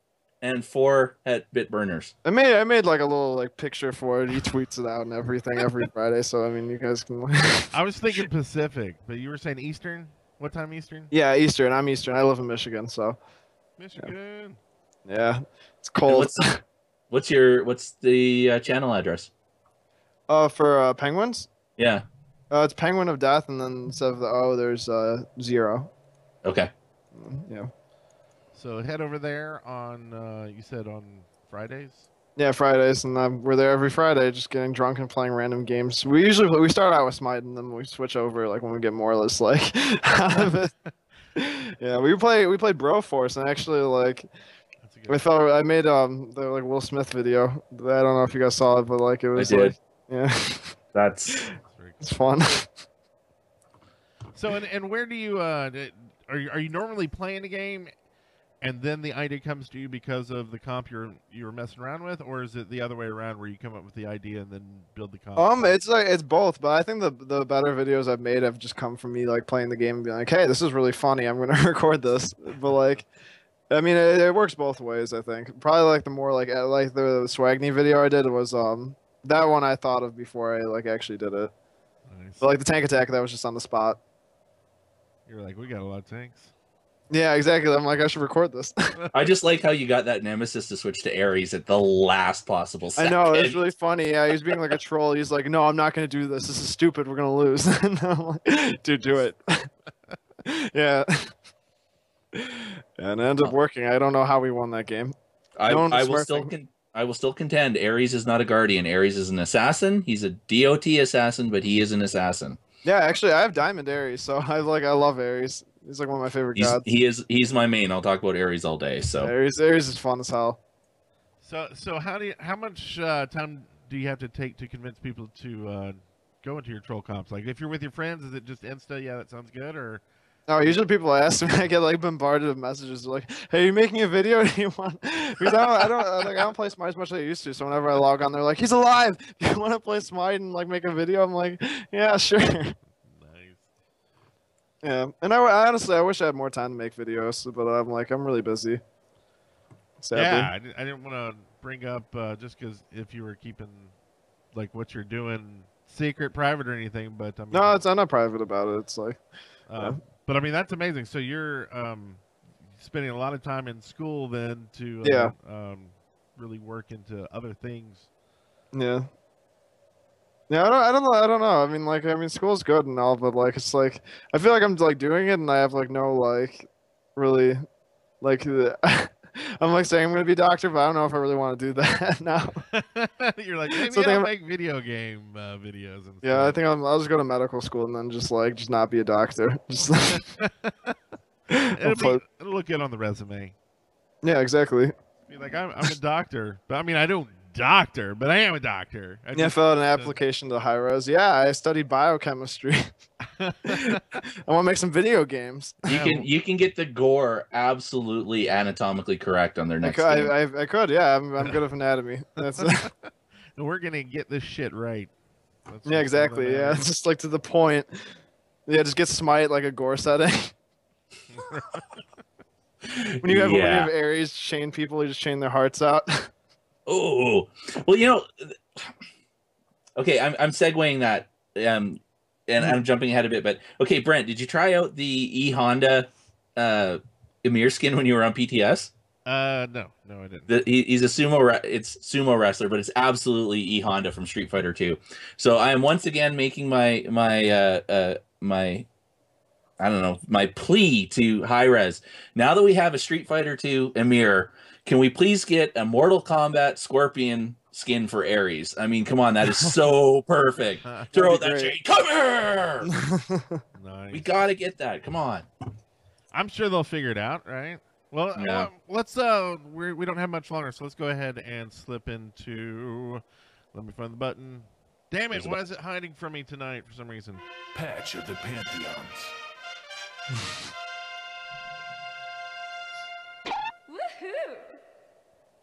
and four at Bit Burners. I made I made like a little like picture for it. He tweets it out and everything every Friday. So I mean, you guys can. I was thinking Pacific, but you were saying Eastern. What time Eastern? yeah, Eastern. I'm Eastern. I live in Michigan, so Michigan. yeah, it's cold. What's, what's your what's the uh, channel address? Uh, for uh, penguins, Yeah. uh, it's Penguin of Death, and then instead of the O, there's uh zero. Okay. Yeah, So head over there on. Uh, you said on Fridays. yeah, Fridays, and um, we're there every Friday, just getting drunk and playing random games. We usually we start out with Smite, and then we switch over like when we get more or less like out of it. Yeah, we play we played Broforce, and actually like That's a I good. felt I made um the like Will Smith video. I don't know if you guys saw it, but like it was did. like yeah, That's That's it's fun. So and, and where do you uh are you are you normally playing a game and then the idea comes to you because of the comp you're you were messing around with or is it the other way around where you come up with the idea and then build the comp? Um, it's like it's both, but I think the the better videos I've made have just come from me like playing the game and being like, hey, this is really funny. I'm gonna record this. But like, I mean, it, it works both ways. I think probably like the more like like the Swagney video I did was um that one I thought of before I like actually did it. Nice. But like the tank attack that was just on the spot. You're like, we got a lot of tanks. Yeah, exactly. I'm like, I should record this. I just like how you got that nemesis to switch to Ares at the last possible I second. know it's really funny. Yeah, he's being like a troll. He's like, "No, I'm not gonna do this. This is stupid. We're gonna lose." and I'm like, "Dude, do it." yeah. And it ended up uh, working. I don't know how we won that game. I, no I will still con- I will still contend Ares is not a guardian. Ares is an assassin. He's a DOT assassin, but he is an assassin. Yeah, actually, I have Diamond Ares, so I like I love Ares. He's like one of my favorite He's, gods. he is he's my main. I'll talk about Ares all day. So Ares, Ares is fun as hell. So so how do you how much uh, time do you have to take to convince people to uh, go into your troll comps? Like if you're with your friends, is it just insta? Yeah, that sounds good. Or No, usually people ask me. I get like bombarded with messages like, "Hey, you making a video? Do you want?" Because I don't, I don't, like, I don't play Smite as much as I used to. So whenever I log on, they're like, "He's alive! You want to play Smite and like make a video?" I'm like, "Yeah, sure." Yeah, and I, I honestly I wish I had more time to make videos, but I'm like I'm really busy. Sadly. Yeah, I, I didn't want to bring up uh, just because if you were keeping like what you're doing secret, private, or anything. But I mean, No, it's I'm not private about it. It's like uh, but I mean that's amazing. So you're um, spending a lot of time in school then to uh, Yeah. um, really work into other things. yeah. Yeah, I don't, I don't know, I don't know. I mean, like, I mean, school's good and all, but like, it's like, I feel like I'm like doing it, and I have like no like, really, like, the- I'm like saying I'm gonna be a doctor, but I don't know if I really want to do that now. you're like maybe So I'll then- make video game uh, videos. And Yeah, I think I'm, I'll just go to medical school and then just like just not be a doctor. Just it'll, be, it'll look good on the resume. yeah, exactly. Be like I'm, I'm a doctor, but I mean I don't doctor, but I am a doctor. I Yeah, just- fill out an application to the Hi-Rez. Yeah, I studied biochemistry. I want to make some video games. you can you can get the gore absolutely anatomically correct on their I next could, game. I, I, I could, yeah. I'm, I'm good with anatomy. That's and we're gonna get this shit right. That's yeah, exactly. Yeah, it's just like to the point. Yeah, just get smite like a gore setting. when you have when you have Ares chain people, you just chain their hearts out. Oh, well, you know, okay, I'm I'm segueing that, um, and I'm jumping ahead a bit, but okay, Brent, did you try out the E Honda, uh, Ymir skin when you were on PTS? Uh, no, no, I didn't. The, he, he's a sumo, it's sumo wrestler, but it's absolutely E Honda from Street Fighter 2. So I am once again making my my uh, uh my. I don't know my plea to Hi-Rez. Now that we have a Street Fighter 2 Ymir, can we please get a Mortal Kombat Scorpion skin for Ares? I mean, come on, that is so perfect. Throw That'd chain. Come here. nice. We gotta get that. Come on. I'm sure they'll figure it out, right? Well, Yeah. uh, let's. Uh, we're, we don't have much longer, so let's go ahead and slip into. Let me find the button. Damn it! There's Why is it hiding from me tonight for some reason? Patch of the Pantheons. Woohoo!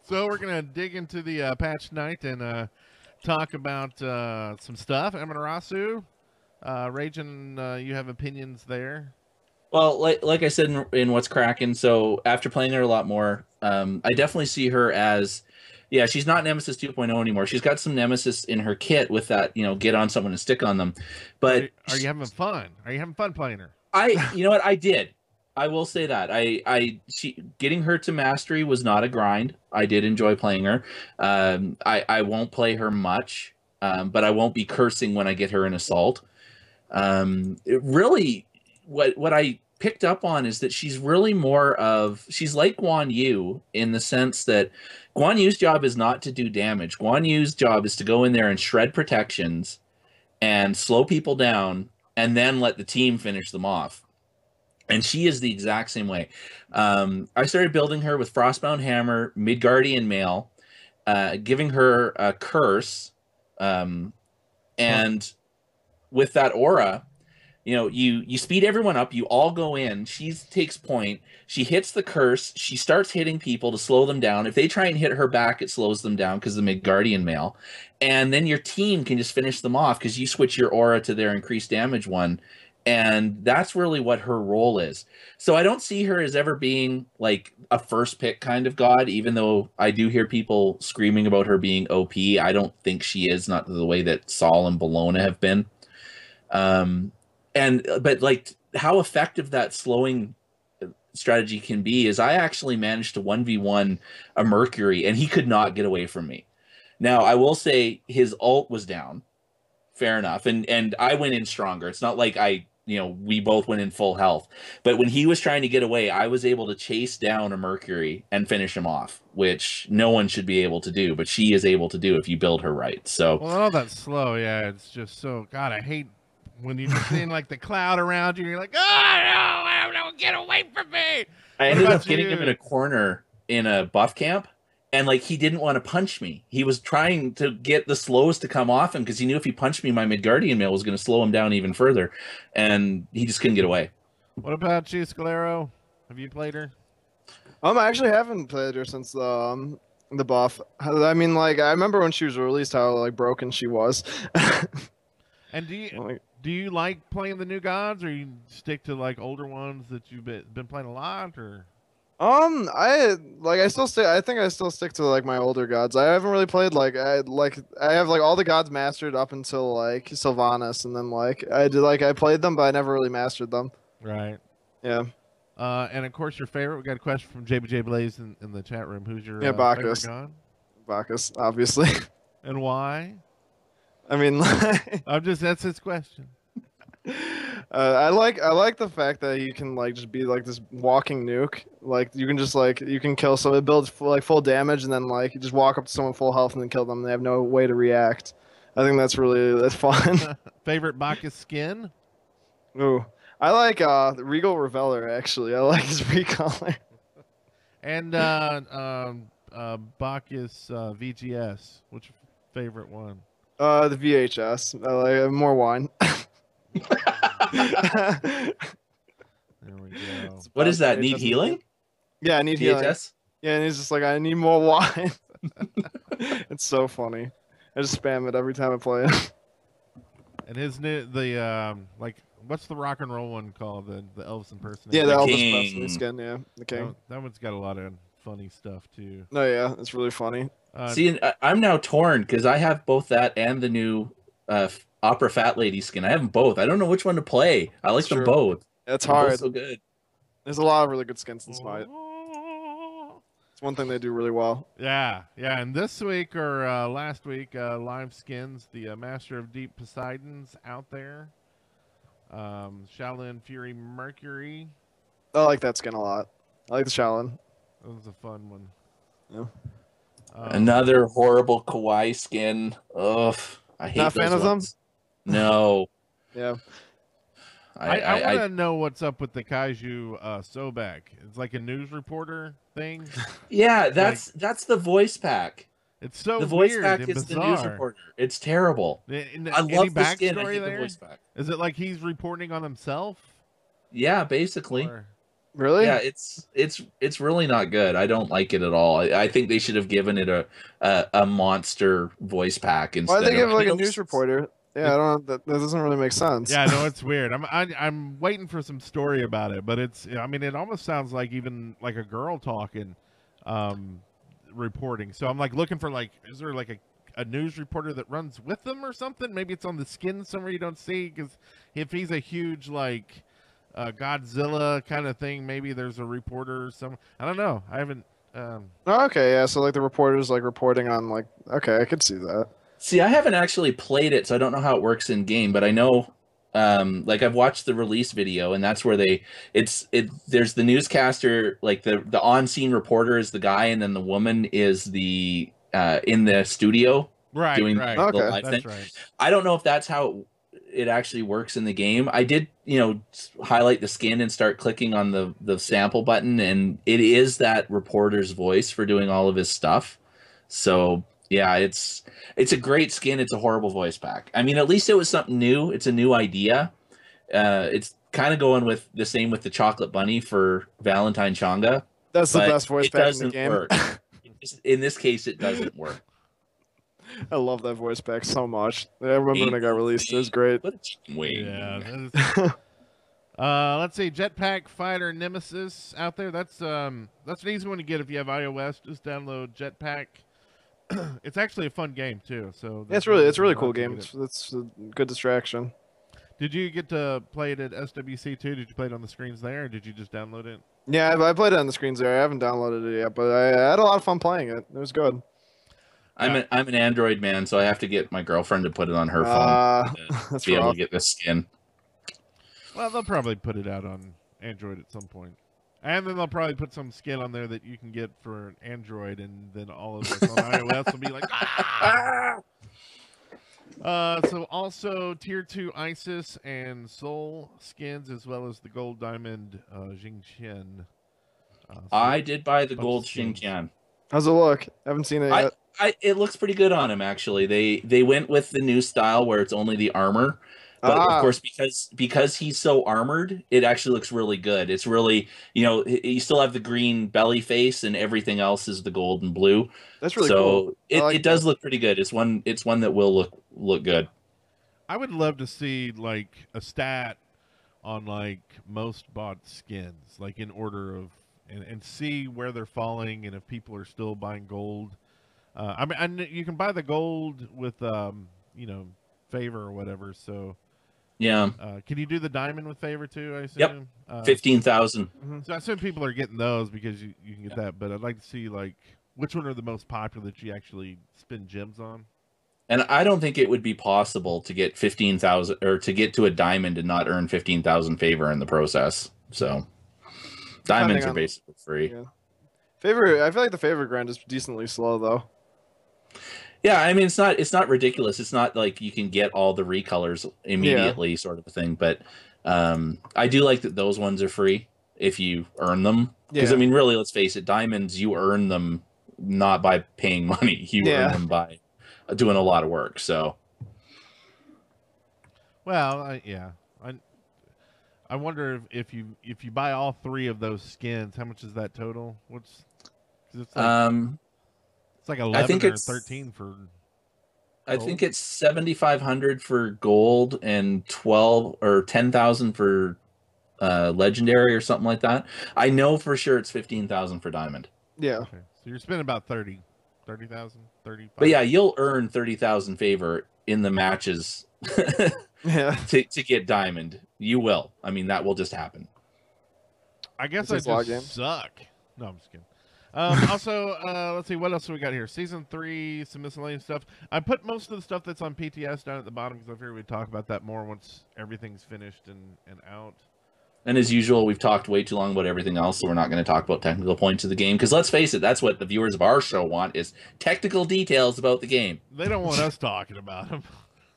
So we're gonna dig into the uh, patch night and uh, talk about uh, some stuff. Amaterasu, uh, Raging, uh, you have opinions there. Well, like like I said in, in what's cracking. So after playing her a lot more, um, I definitely see her as, yeah, she's not Nemesis 2.0 anymore. She's got some Nemesis in her kit with that, you know, get on someone and stick on them. Are But you, are you having fun? Are you having fun playing her? I, you know what, I did. I will say that I, I, she getting her to mastery was not a grind. I did enjoy playing her. Um, I, I won't play her much, um, but I won't be cursing when I get her in assault. Um, really, what what I picked up on is that she's really more of she's like Guan Yu in the sense that Guan Yu's job is not to do damage. Guan Yu's job is to go in there and shred protections and slow people down and then let the team finish them off. And she is the exact same way. Um, I started building her with Frostbound Hammer, Midgardian Mail, uh, giving her a curse, um, and with that aura, you know, you you speed everyone up. You all go in. She takes point. She hits the curse. She starts hitting people to slow them down. If they try and hit her back, it slows them down because the Midgardian Mail. And then your team can just finish them off because you switch your aura to their increased damage one and that's really what her role is. So I don't see her as ever being like a first pick kind of god, even though I do hear people screaming about her being OP. I don't think she is, not the way that Sol and Bellona have been. Um, and but like how effective that slowing strategy can be is I actually managed to 1v1 a Mercury and he could not get away from me. Now I will say his ult was down. Fair enough. And and I went in stronger. It's not like I you know we both went in full health but when he was trying to get away i was able to chase down a mercury and finish him off which no one should be able to do but she is able to do if you build her right so Well, know that's slow. Yeah, it's just so. God, I hate when you're just seeing like the cloud around you. and You're like, oh no, no, get away from me. i ended up getting him in a corner in a buff camp and like he didn't want to punch me he was trying to get the slows to come off him because he knew if he punched me my midgardian mail was going to slow him down even further and he just couldn't get away What about you, Scalero? Have you played her? Um, I actually haven't played her since the um, the buff. I mean, like I remember when she was released, how like broken she was. And do you Like, do you like playing the new gods, or you stick to like older ones that you've been, been playing a lot, or? Um, I like I still stay. I think I still stick to like my older gods. I haven't really played like I like I have like all the gods mastered up until like Sylvanus, and then like I did like I played them, but I never really mastered them. Right. Yeah, Uh, and of course, your favorite. We got a question from JBJ Blaze in, in the chat room. Who's your Yeah, uh, Bacchus. god, Bacchus, obviously. and why? I mean, like, I'm just that's his question. Uh, I like I like the fact that you can like just be like this walking nuke. Like you can just like you can kill someone, it builds full, like full damage, and then like you just walk up to someone full health and then kill them. They have no way to react. I think that's really that's fun. favorite Bacchus skin? Ooh, I like uh the Regal Reveler actually. I like his recolor. And uh, um, uh, Bacchus uh, VGS. Which favorite one? Uh, the VHS. I like more wine. There we go. what is that need healing Yeah, I need healing. DHS? Yeah, and he's just like, I need more wine. it's so funny. I just spam it every time I play it. And his new the um like what's the rock and roll one called? The the Elvis impersonator. yeah, the Elvis King. Presley skin. Yeah, the that, king. one- that one's got a lot of funny stuff too. No, yeah, it's really funny. Uh, See, I- I'm now torn because I have both that and the new uh, f- opera fat lady skin. I have them both. I don't know which one to play. I like That's them both. That's They're both hard. So good. There's a lot of really good skins in Smite. It's one thing they do really well. Yeah, yeah, and this week or uh, last week, uh, Live Skins, the uh, Master of Deep Poseidon's out there. Um, Shaolin Fury Mercury. I like that skin a lot. I like the Shaolin. That was a fun one. Yeah. Um, Another horrible kawaii skin. Ugh, I hate Not a fan those of them? ones. No, Yeah. I, I, I, I, want to know what's up with the Kaiju uh, Sobek. It's like a news reporter thing. yeah, that's that's the voice pack. It's so the voice weird pack and is bizarre. the news reporter. It's terrible. I- and I any love the skin. I hate there? the voice pack. Is it like he's reporting on himself? Yeah, basically. Or- Really? Yeah, it's it's it's really not good. I don't like it at all. I, I think they should have given it a a, a monster voice pack instead. Why did they of- give like a news reporter? Yeah, I don't. That, that doesn't really make sense. Yeah, no, it's weird. I'm I, I'm waiting for some story about it, but it's I mean it almost sounds like even like a girl talking, um, reporting. So I'm like looking for like is there like a a news reporter that runs with them or something? Maybe it's on the skin somewhere you don't see because if he's a huge like uh, Godzilla kind of thing, maybe there's a reporter or some. I don't know. I haven't. Um, Oh, okay, yeah. So like the reporters like reporting on like okay, I could see that. See, I haven't actually played it, so I don't know how it works in game, but I know um like I've watched the release video and that's where they it's it there's the newscaster like the the on-scene reporter is the guy and then the woman is the uh in the studio right, Doing- right. the Okay. live That's thing. right. I don't know if that's how it actually works in the game. I did, you know, highlight the skin and start clicking on the the sample button, and it is that reporter's voice for doing all of his stuff. So yeah, it's it's a great skin. It's a horrible voice pack. I mean, at least it was something new. It's a new idea. Uh, it's kind of going with the same with the chocolate bunny for Valentine Chang'e. That's the best voice it pack in the doesn't game. work. In this case, it doesn't work. I love that voice pack so much. I remember when it got released. It was great. What a wing. Yeah. that is- uh, let's see, Jetpack Fighter Nemesis out there. That's um, that's an easy one to get if you have iOS. Just download Jetpack. it's actually a fun game too. So Yeah, it's really it's a really cool game. get It's, it. it's a good distraction. Did you get to play it at SWC too? Did you play it on the screens there, or did you just download it? Yeah, I, I played it on the screens there. I haven't downloaded it yet, but I, I had a lot of fun playing it. It was good. I'm an I'm an Android man, so I have to get my girlfriend to put it on her phone Uh, to that's be able to get this skin. Well, they'll probably put it out on Android at some point. And then they'll probably put some skin on there that you can get for Android, and then all of us on iOS will be like, ah! Uh, so also tier two Isis and Sol skins, as well as the Gold Diamond uh, Xing Tian. Uh, so- I did buy the gold of skins. How's it look? I haven't seen it I, yet. I it looks pretty good on him actually. They they went with the new style where it's only the armor. But Ah. of course, because because he's so armored, it actually looks really good. It's really you know you still have the green belly face and everything else is the gold and blue. That's really so cool. It, like it does look pretty good. It's one it's one that will look look good. I would love to see like a stat on like most bought skins, like in order of, and, and see where they're falling and if people are still buying gold. Uh, I mean, I kn- you can buy the gold with, um, you know, favor or whatever. So, Yeah, uh, can you do the diamond with favor too? I assume. Yep. Uh, fifteen thousand. So I assume people are getting those because you, you can get that. But I'd like to see like which one are the most popular that you actually spend gems on. And I don't think it would be possible to get fifteen thousand or to get to a diamond and not earn fifteen thousand favor in the process. So diamonds are basically free. Yeah. Favorite, I feel like the favor grind is decently slow though. Yeah, I mean it's not it's not ridiculous. It's not like you can get all the recolors immediately, sort of a thing. But um, I do like that those ones are free if you earn them. Because I mean, really, let's face it, diamonds you earn them not by paying money. You Yeah. earn them by doing a lot of work. So Well, I, yeah, I I wonder if, if you if you buy all three of those skins, how much is that total? What's like, um, it's like eleven think or it's- thirteen for. I think it's seventy five hundred for gold and twelve or ten thousand for uh, legendary or something like that. I know for sure it's fifteen thousand for diamond. Yeah. Okay, so you're spending about 30, 30,000, 35. But yeah, you'll earn thirty thousand favor in the matches Yeah. to, to get diamond. You will. I mean, that will just happen. I guess It's I just log just suck. No, I'm just kidding. Um, also, uh, let's see what else do we got here. Season three, some miscellaneous stuff. I put most of the stuff that's on PTS down at the bottom because I figured we'd talk about that more once everything's finished and, and out. And as usual, we've talked way too long about everything else, so we're not going to talk about technical points of the game. Because let's face it, that's what the viewers of our show want: is technical details about the game. They don't want us talking about them.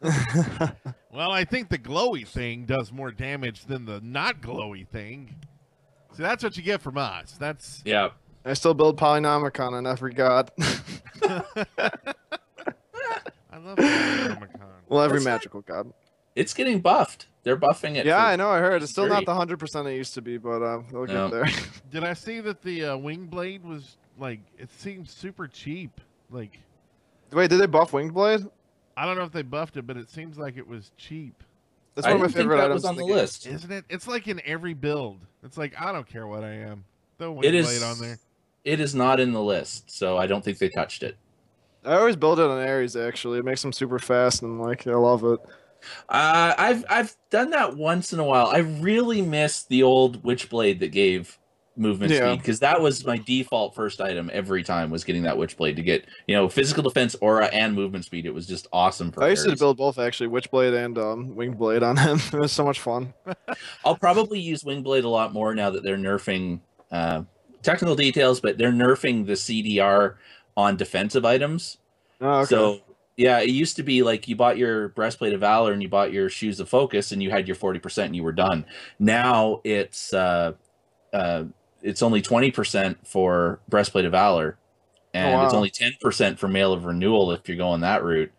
Well, I think the glowy thing does more damage than the not glowy thing. See, that's what you get from us. That's Yeah, I still build Polynomicon and every god. I love Necronomicon. well, every That's not- magical god. it's getting buffed. They're buffing it. Yeah, I know. I heard it's still not the hundred percent it used to be, but uh, they'll No. get there. Did I see that the uh, wing blade was like? It seems super cheap. Like, Wait, did they buff wing Blade? I don't know if they buffed it, but it seems like it was cheap, That's I one of my didn't think favorite that items was on in the, game. list. isn't it? It's like in every build. It's like I don't care what I am. Throw It Windblade is on there. It is not in the list, so I don't think they touched it. I always build it on Ares. Actually, it makes them super fast and like I love it. Uh, I've I've done that once in a while. I really miss the old Witchblade that gave movement Yeah. speed because that was my default first item every time was getting that Witchblade to get you know physical defense, aura, and movement speed. It was just awesome for. I used to build both actually, Witchblade and um, Winged Blade on him. it was so much fun. I'll probably use Wingblade a lot more now that they're nerfing uh, technical details, but they're nerfing the CDR on defensive items. Oh, okay. So yeah, it used to be like you bought your breastplate of valor and you bought your shoes of focus and you had your forty percent and you were done. Now it's uh, uh, it's only twenty percent for breastplate of valor, and it's wow. only ten percent for mail of renewal if you're going that route.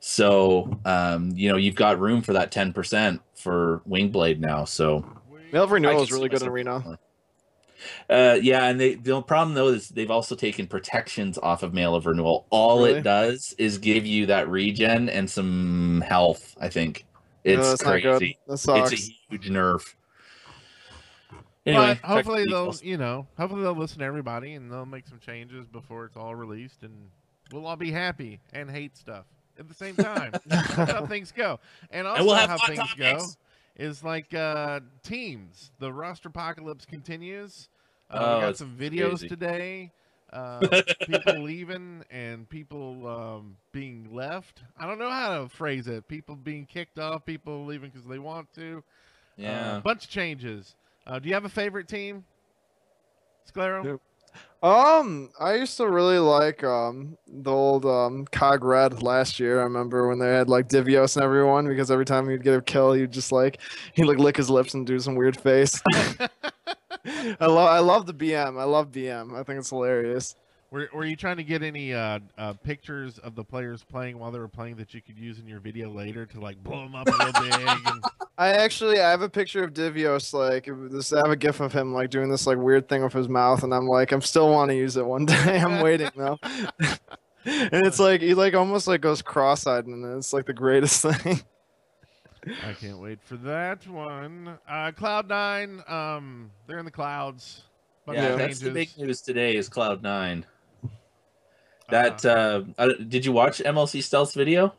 So um, you know you've got room for that ten percent for Wingblade now. So Mail of Renewal is really good in Arena. more. Uh, yeah, and they the problem though is they've also taken protections off of Mail of Renewal. All Really? it does is give you that regen and some health. I think it's that's not good. crazy. That It's a huge nerf. Anyway, but hopefully they'll, details. you know, hopefully they'll listen to everybody and they'll make some changes before it's all released, and we'll all be happy and hate stuff at the same time. That's how things go. And also, and we'll have how hot things go topics. Is like uh, teams. The roster apocalypse continues. Uh, Oh, we got some videos crazy. today. Uh, people leaving and people um, being left. I don't know how to phrase it. People being kicked off. People leaving because they want to. Uh, Yeah. bunch of changes. Uh, do you have a favorite team, Sclero? Yep. Um, I used to really like um the old um Cog Red last year. I remember when they had like Divios and everyone because every time he'd get a kill, he'd just like he'd like lick his lips and do some weird face. I love I love the BM. I love BM. I think it's hilarious. Were, were you trying to get any uh, uh, pictures of the players playing while they were playing that you could use in your video later to like blow them up real big? And... I actually I have a picture of Divios like this I have a gif of him like doing this like weird thing with his mouth and I'm like I'm still want to use it one day. I'm waiting though. and it's like he like almost like goes cross-eyed and it's like the greatest thing. I can't wait for that one. Uh, Cloud Nine, um, they're in the clouds. Bunch yeah, that's the big news today. Is Cloud Nine. That uh, uh, did you watch MLC Stealth's video?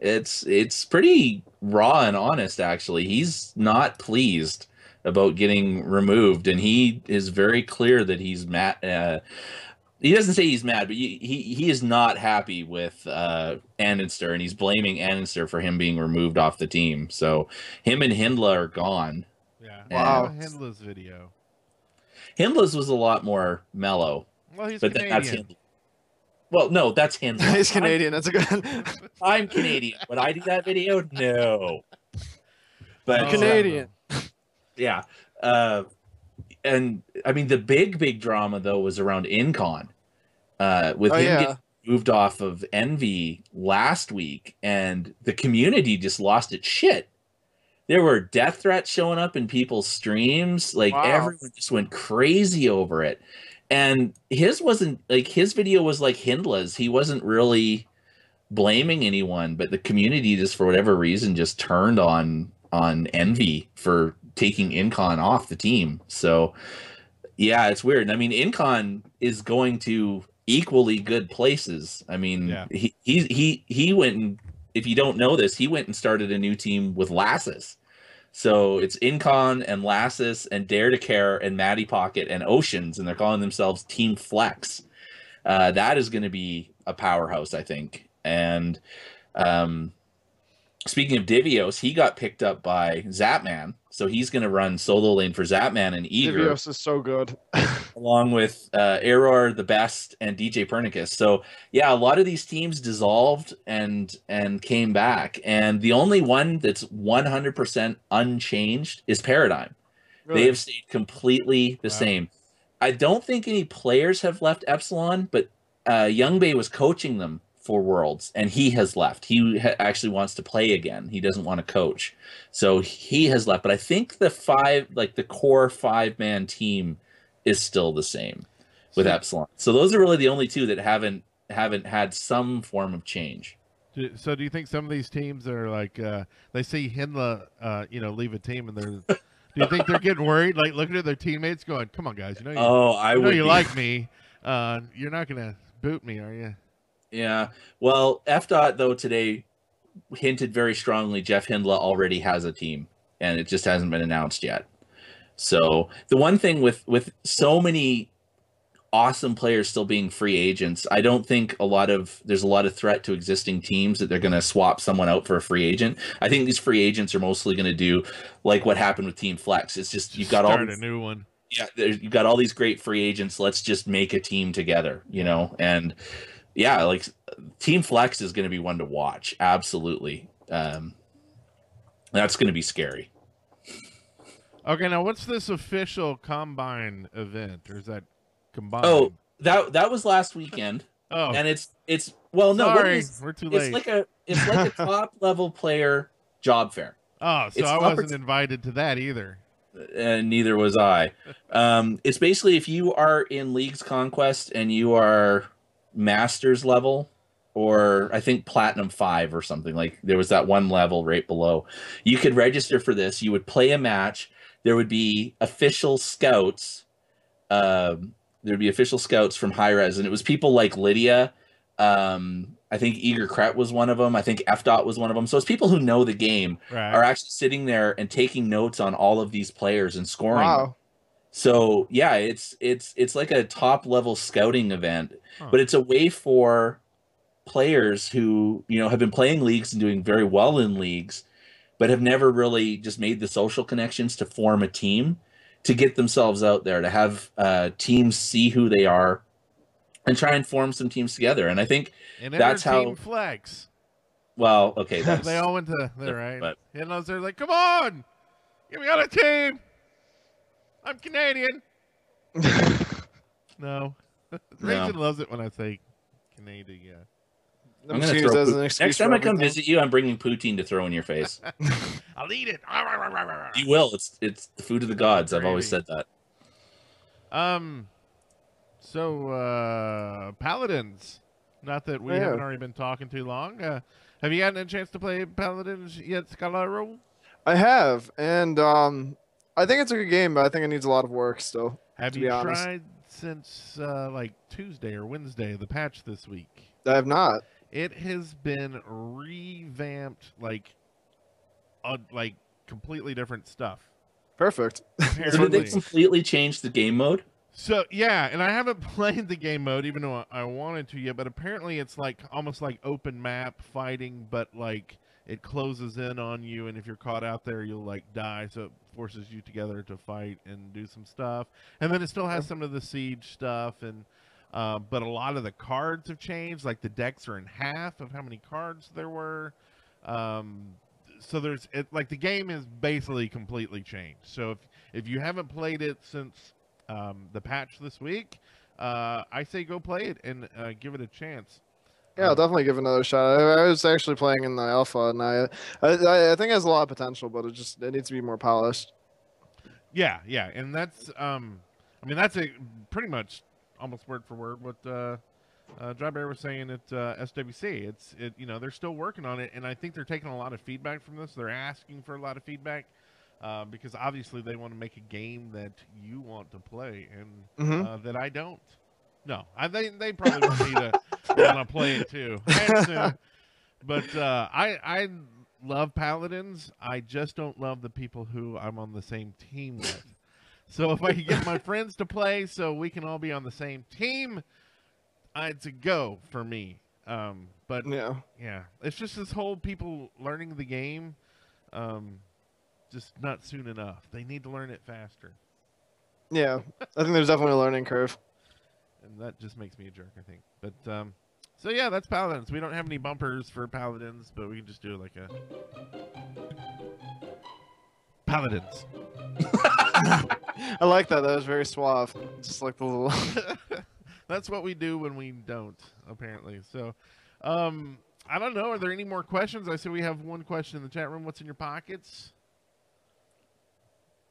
It's it's pretty raw and honest. Actually, he's not pleased about getting removed, and he is very clear that he's mad. Uh, he doesn't say he's mad, but he he, he is not happy with uh, Andinster, and he's blaming Andinster for him being removed off the team. So him and Hindla are gone. yeah. Wow. Wow. Hindla's video. Hindla's was a lot more mellow, Well, he's but th- Canadian. that's Hindla. Well, no, that's Hindla. He's Canadian. That's a good. I'm Canadian. Would I do that video? No. But Oh. Canadian. yeah. Uh, and I mean, the big, big drama though was around Incon, uh, with Oh him yeah. getting moved off of Envy last week, and the community just lost its shit. There were death threats showing up in people's streams. Like Wow. everyone just went crazy over it. And his wasn't like his video was like Hindla's. He wasn't really blaming anyone, but the community just for whatever reason just turned on on Envy for taking Incon off the team. So yeah, it's weird. I mean, Incon is going to equally good places. I mean, Yeah. he he he he went and if you don't know this, he went and started a new team with Lassus. So it's Incon and Lassus and Dare to Care and Matty Pocket and Oceans, and they're calling themselves Team Flex. Uh, that is going to be a powerhouse, I think. And um, speaking of Divios, he got picked up by Zapman, so he's going to run solo lane for Zapman and Eager Divios is so good. along with uh, Error, the best, and DJ Pernicus. So yeah, a lot of these teams dissolved and and came back, and the only one that's 100% unchanged is Paradigm. Really. They have stayed completely the Wow. same. I don't think any players have left Epsilon, but uh, Young Bay was coaching them for Worlds, and he has left. He ha- actually wants to play again. He doesn't want to coach, so he has left. But I think the five, like the core five man team, is still the same with Epsilon. So those are really the only two that haven't haven't had some form of change. So do you think some of these teams are like uh, they see Hinla, uh, you know, leave a team and they're do you think they're getting worried, like looking at their teammates, going, "Come on, guys, you know, you, Oh, I you, know would. you be- like me. Uh, you're not gonna boot me, are you?" Yeah. Well, FDOT though today hinted very strongly Jeff Hindla already has a team, and it just hasn't been announced yet. So the one thing with with so many awesome players still being free agents, I don't think a lot of there's a lot of threat to existing teams that they're going to swap someone out for a free agent. I think these free agents are mostly going to do like what happened with Team Flex. It's just you've got all these- a new one. yeah, you've got all these great free agents. Let's just make a team together, you know? And yeah, like Team Flex is going to be one to watch. Absolutely. Um, that's going to be scary. Okay, now what's this official combine event, or is that combined? Oh, that that was last weekend, oh, and it's it's well, no, sorry, is- we're too late. it's like a it's like a top level player job fair. oh, so it's I wasn't invited to that either. and neither was I. Um, it's basically if you are in League's Conquest and you are Masters level, or I think Platinum Five or something like. There was that one level right below. You could register for this. You would play a match. There would be official scouts. Um, there would be official scouts from Hi-Rez, and it was people like Lydia. Um, I think Eager Kret was one of them. I think F Dot was one of them. So it's people who know the game Right. are actually sitting there and taking notes on all of these players and scoring. them. Wow. So yeah, it's it's it's like a top level scouting event, Huh. but it's a way for players who you know have been playing leagues and doing very well in leagues, but have never really just made the social connections to form a team to get themselves out there to have uh, teams see who they are and try and form some teams together. And I think and that's how- Team Flex. well, okay, that's they all went to there, right? But- and those are like, "Come on, get me on a team. I'm Canadian." No, Rachel loves it when I say Canadian. Yeah. I'm I'm gonna throw that as an excuse next time I come everything. visit you, I'm bringing poutine to throw in your face. I'll eat it. You will. It's it's the food of the gods. I've always said that. Um, so uh, Paladins. Not that we Yeah. haven't already been talking too long. Uh, have you gotten a chance to play Paladins yet, Scalaro? I have, and um, I think it's a good game, but I think it needs a lot of work still. Have To you be honest. tried since uh, like Tuesday or Wednesday the patch this week? I have not. It has been revamped, like, uh, like completely different stuff. Perfect. So did they completely change the game mode? So yeah, and I haven't played the game mode even though I wanted to yet, but apparently it's like almost like open map fighting, but like it closes in on you, and if you're caught out there, you'll like die. So it forces you together to fight and do some stuff, and then it still has some of the siege stuff, and uh, but a lot of the cards have changed. Like the decks are in half of how many cards there were. Um, so there's it like the game is basically completely changed. So if if you haven't played it since um, the patch this week, uh, I say go play it and uh, give it a chance. Yeah, I'll definitely give it another shot. I, I was actually playing in the alpha, and I, I, I think it has a lot of potential, but it just it needs to be more polished. Yeah, yeah, and that's um, I mean that's a pretty much almost word for word what uh, uh, Dry Bear was saying at uh, SWC. It's it you know they're still working on it, and I think they're taking a lot of feedback from this. They're asking for a lot of feedback. Uh, because obviously they want to make a game that you want to play and Mhm. uh, that I don't. No, I think they probably want me to want to play it too. But uh, I I love paladins. I just don't love the people who I'm on the same team with. So if I can get my friends to play, so we can all be on the same team, it's a go for me. Um, but Yeah. yeah, it's just this whole people learning the game, um, just not soon enough. They need to learn it faster, Yeah. I think there's definitely a learning curve. And that just makes me a jerk. I think. But um, so yeah, that's paladins. We don't have any bumpers for paladins, but we can just do like a paladins. I like that. That was very suave. Just like the little. That's what we do when we don't, apparently. So, um, I don't know. Are there any more questions? I see we have one question in the chat room. What's in your pockets?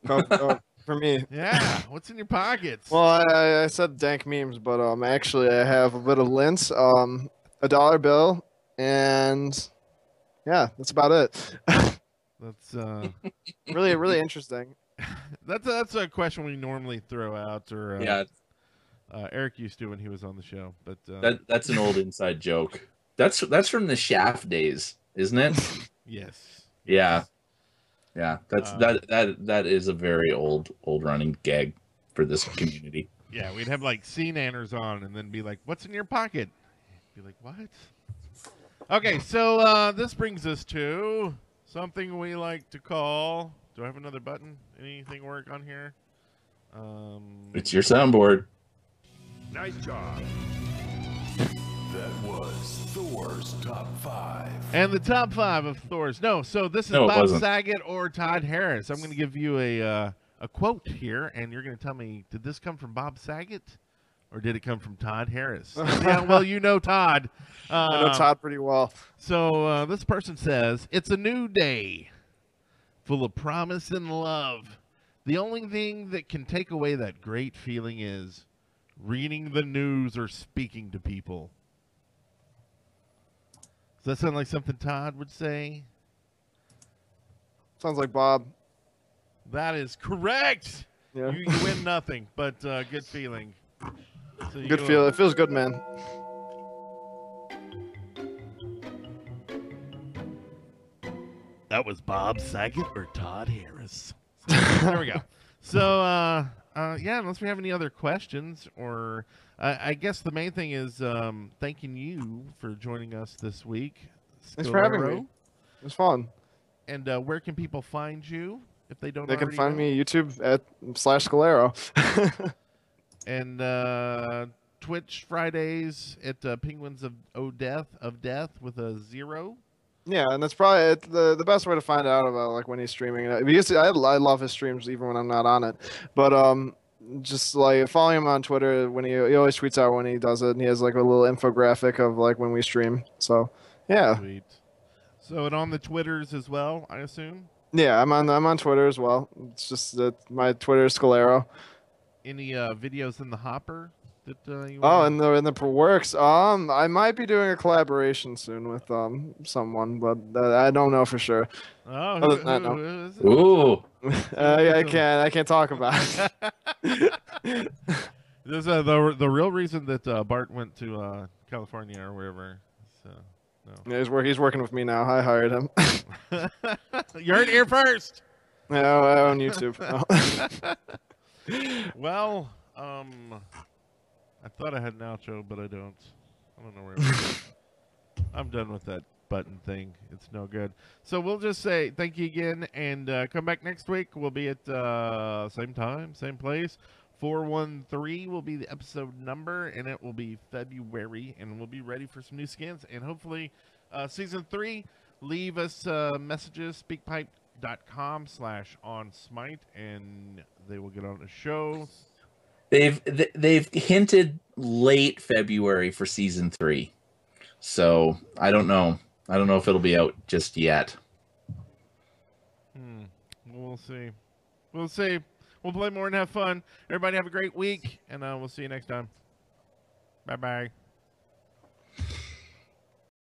oh, oh, for me. Yeah, what's in your pockets? Well, I- I, I said dank memes, but um, actually I have a bit of lints, um, a dollar bill, and yeah, that's about it. That's uh, really, really interesting. that's a, that's a question we normally throw out, or uh, Yeah, uh, Eric used to when he was on the show. But uh, that that's an old inside joke. That's that's from the Shaft days, isn't it? yes, Yeah, yeah. That's Uh, that that that is a very old old running gag for this community. yeah, we'd have like SeaNanners on, and then be like, "What's in your pocket?" Be like, "What?" Okay, so uh, this brings us to something we like to call. Do I have another button? Anything work on here? Um, It's your soundboard. Nice job. That was Thor's top five. And the top five of Thor's. No, so this is No, Bob wasn't. Saget or Todd Harris. I'm going to give you a uh, a quote here, and you're going to tell me did this come from Bob Saget or did it come from Todd Harris? yeah, well, you know Todd. Uh, I know Todd pretty well. So uh, this person says it's a new day, full of promise and love. The only thing that can take away that great feeling is reading the news or speaking to people. Does that sound like something Todd would say? Sounds like Bob. That is correct. Yeah. You, you win nothing, but uh, good feeling. So Good feel. uh, It feels good, man. That was Bob Saget or Todd Harris. there we go. So, uh, uh, yeah, unless we have any other questions, or I I guess the main thing is um, thanking you for joining us this week. Thanks for having me. It was fun. And uh, where can people find you if they don't? Know? They can find know? me YouTube at slash Scalero. and uh, Twitch Fridays at uh, Penguins of O Death of Death with a zero. yeah, and that's probably the the best way to find out about like when he's streaming because I I love his streams even when I'm not on it. But um, just like following him on Twitter when he he always tweets out when he does it, and he has like a little infographic of like when we stream. So yeah, Sweet. So and on the Twitters as well, I assume. yeah, I'm on I'm on Twitter as well. It's just that my Twitter is Scalero. Any uh, videos in the hopper that uh, you? Oh, wanna- and the in the works. Um, I might be doing a collaboration soon with um someone, but uh, I don't know for sure. oh, other who, that, who- no. who is? Ooh, uh, I can't I can't talk about it. This is uh, the the real reason that uh, Bart went to uh, California or wherever. So Yeah, he's, work, he's working with me now. I hired him. you heard it here first. yeah, I own YouTube. Well, um, I thought I had an outro, but I don't. I don't know where. I'm done with that button thing. It's no good. So we'll just say thank you again, and uh, come back next week. We'll be at uh, same time, same place. Four one three will be the episode number, and it will be February, and we'll be ready for some new skins, and hopefully, uh, season three. Leave us uh, messages, speakpipe.com slash on smite, and they will get on the show. They've they've hinted late February for season three, so I don't know. I don't know if it'll be out just yet. Hmm. We'll see. We'll see. We'll play more and have fun. Everybody have a great week, and uh, we'll see you next time. Bye bye.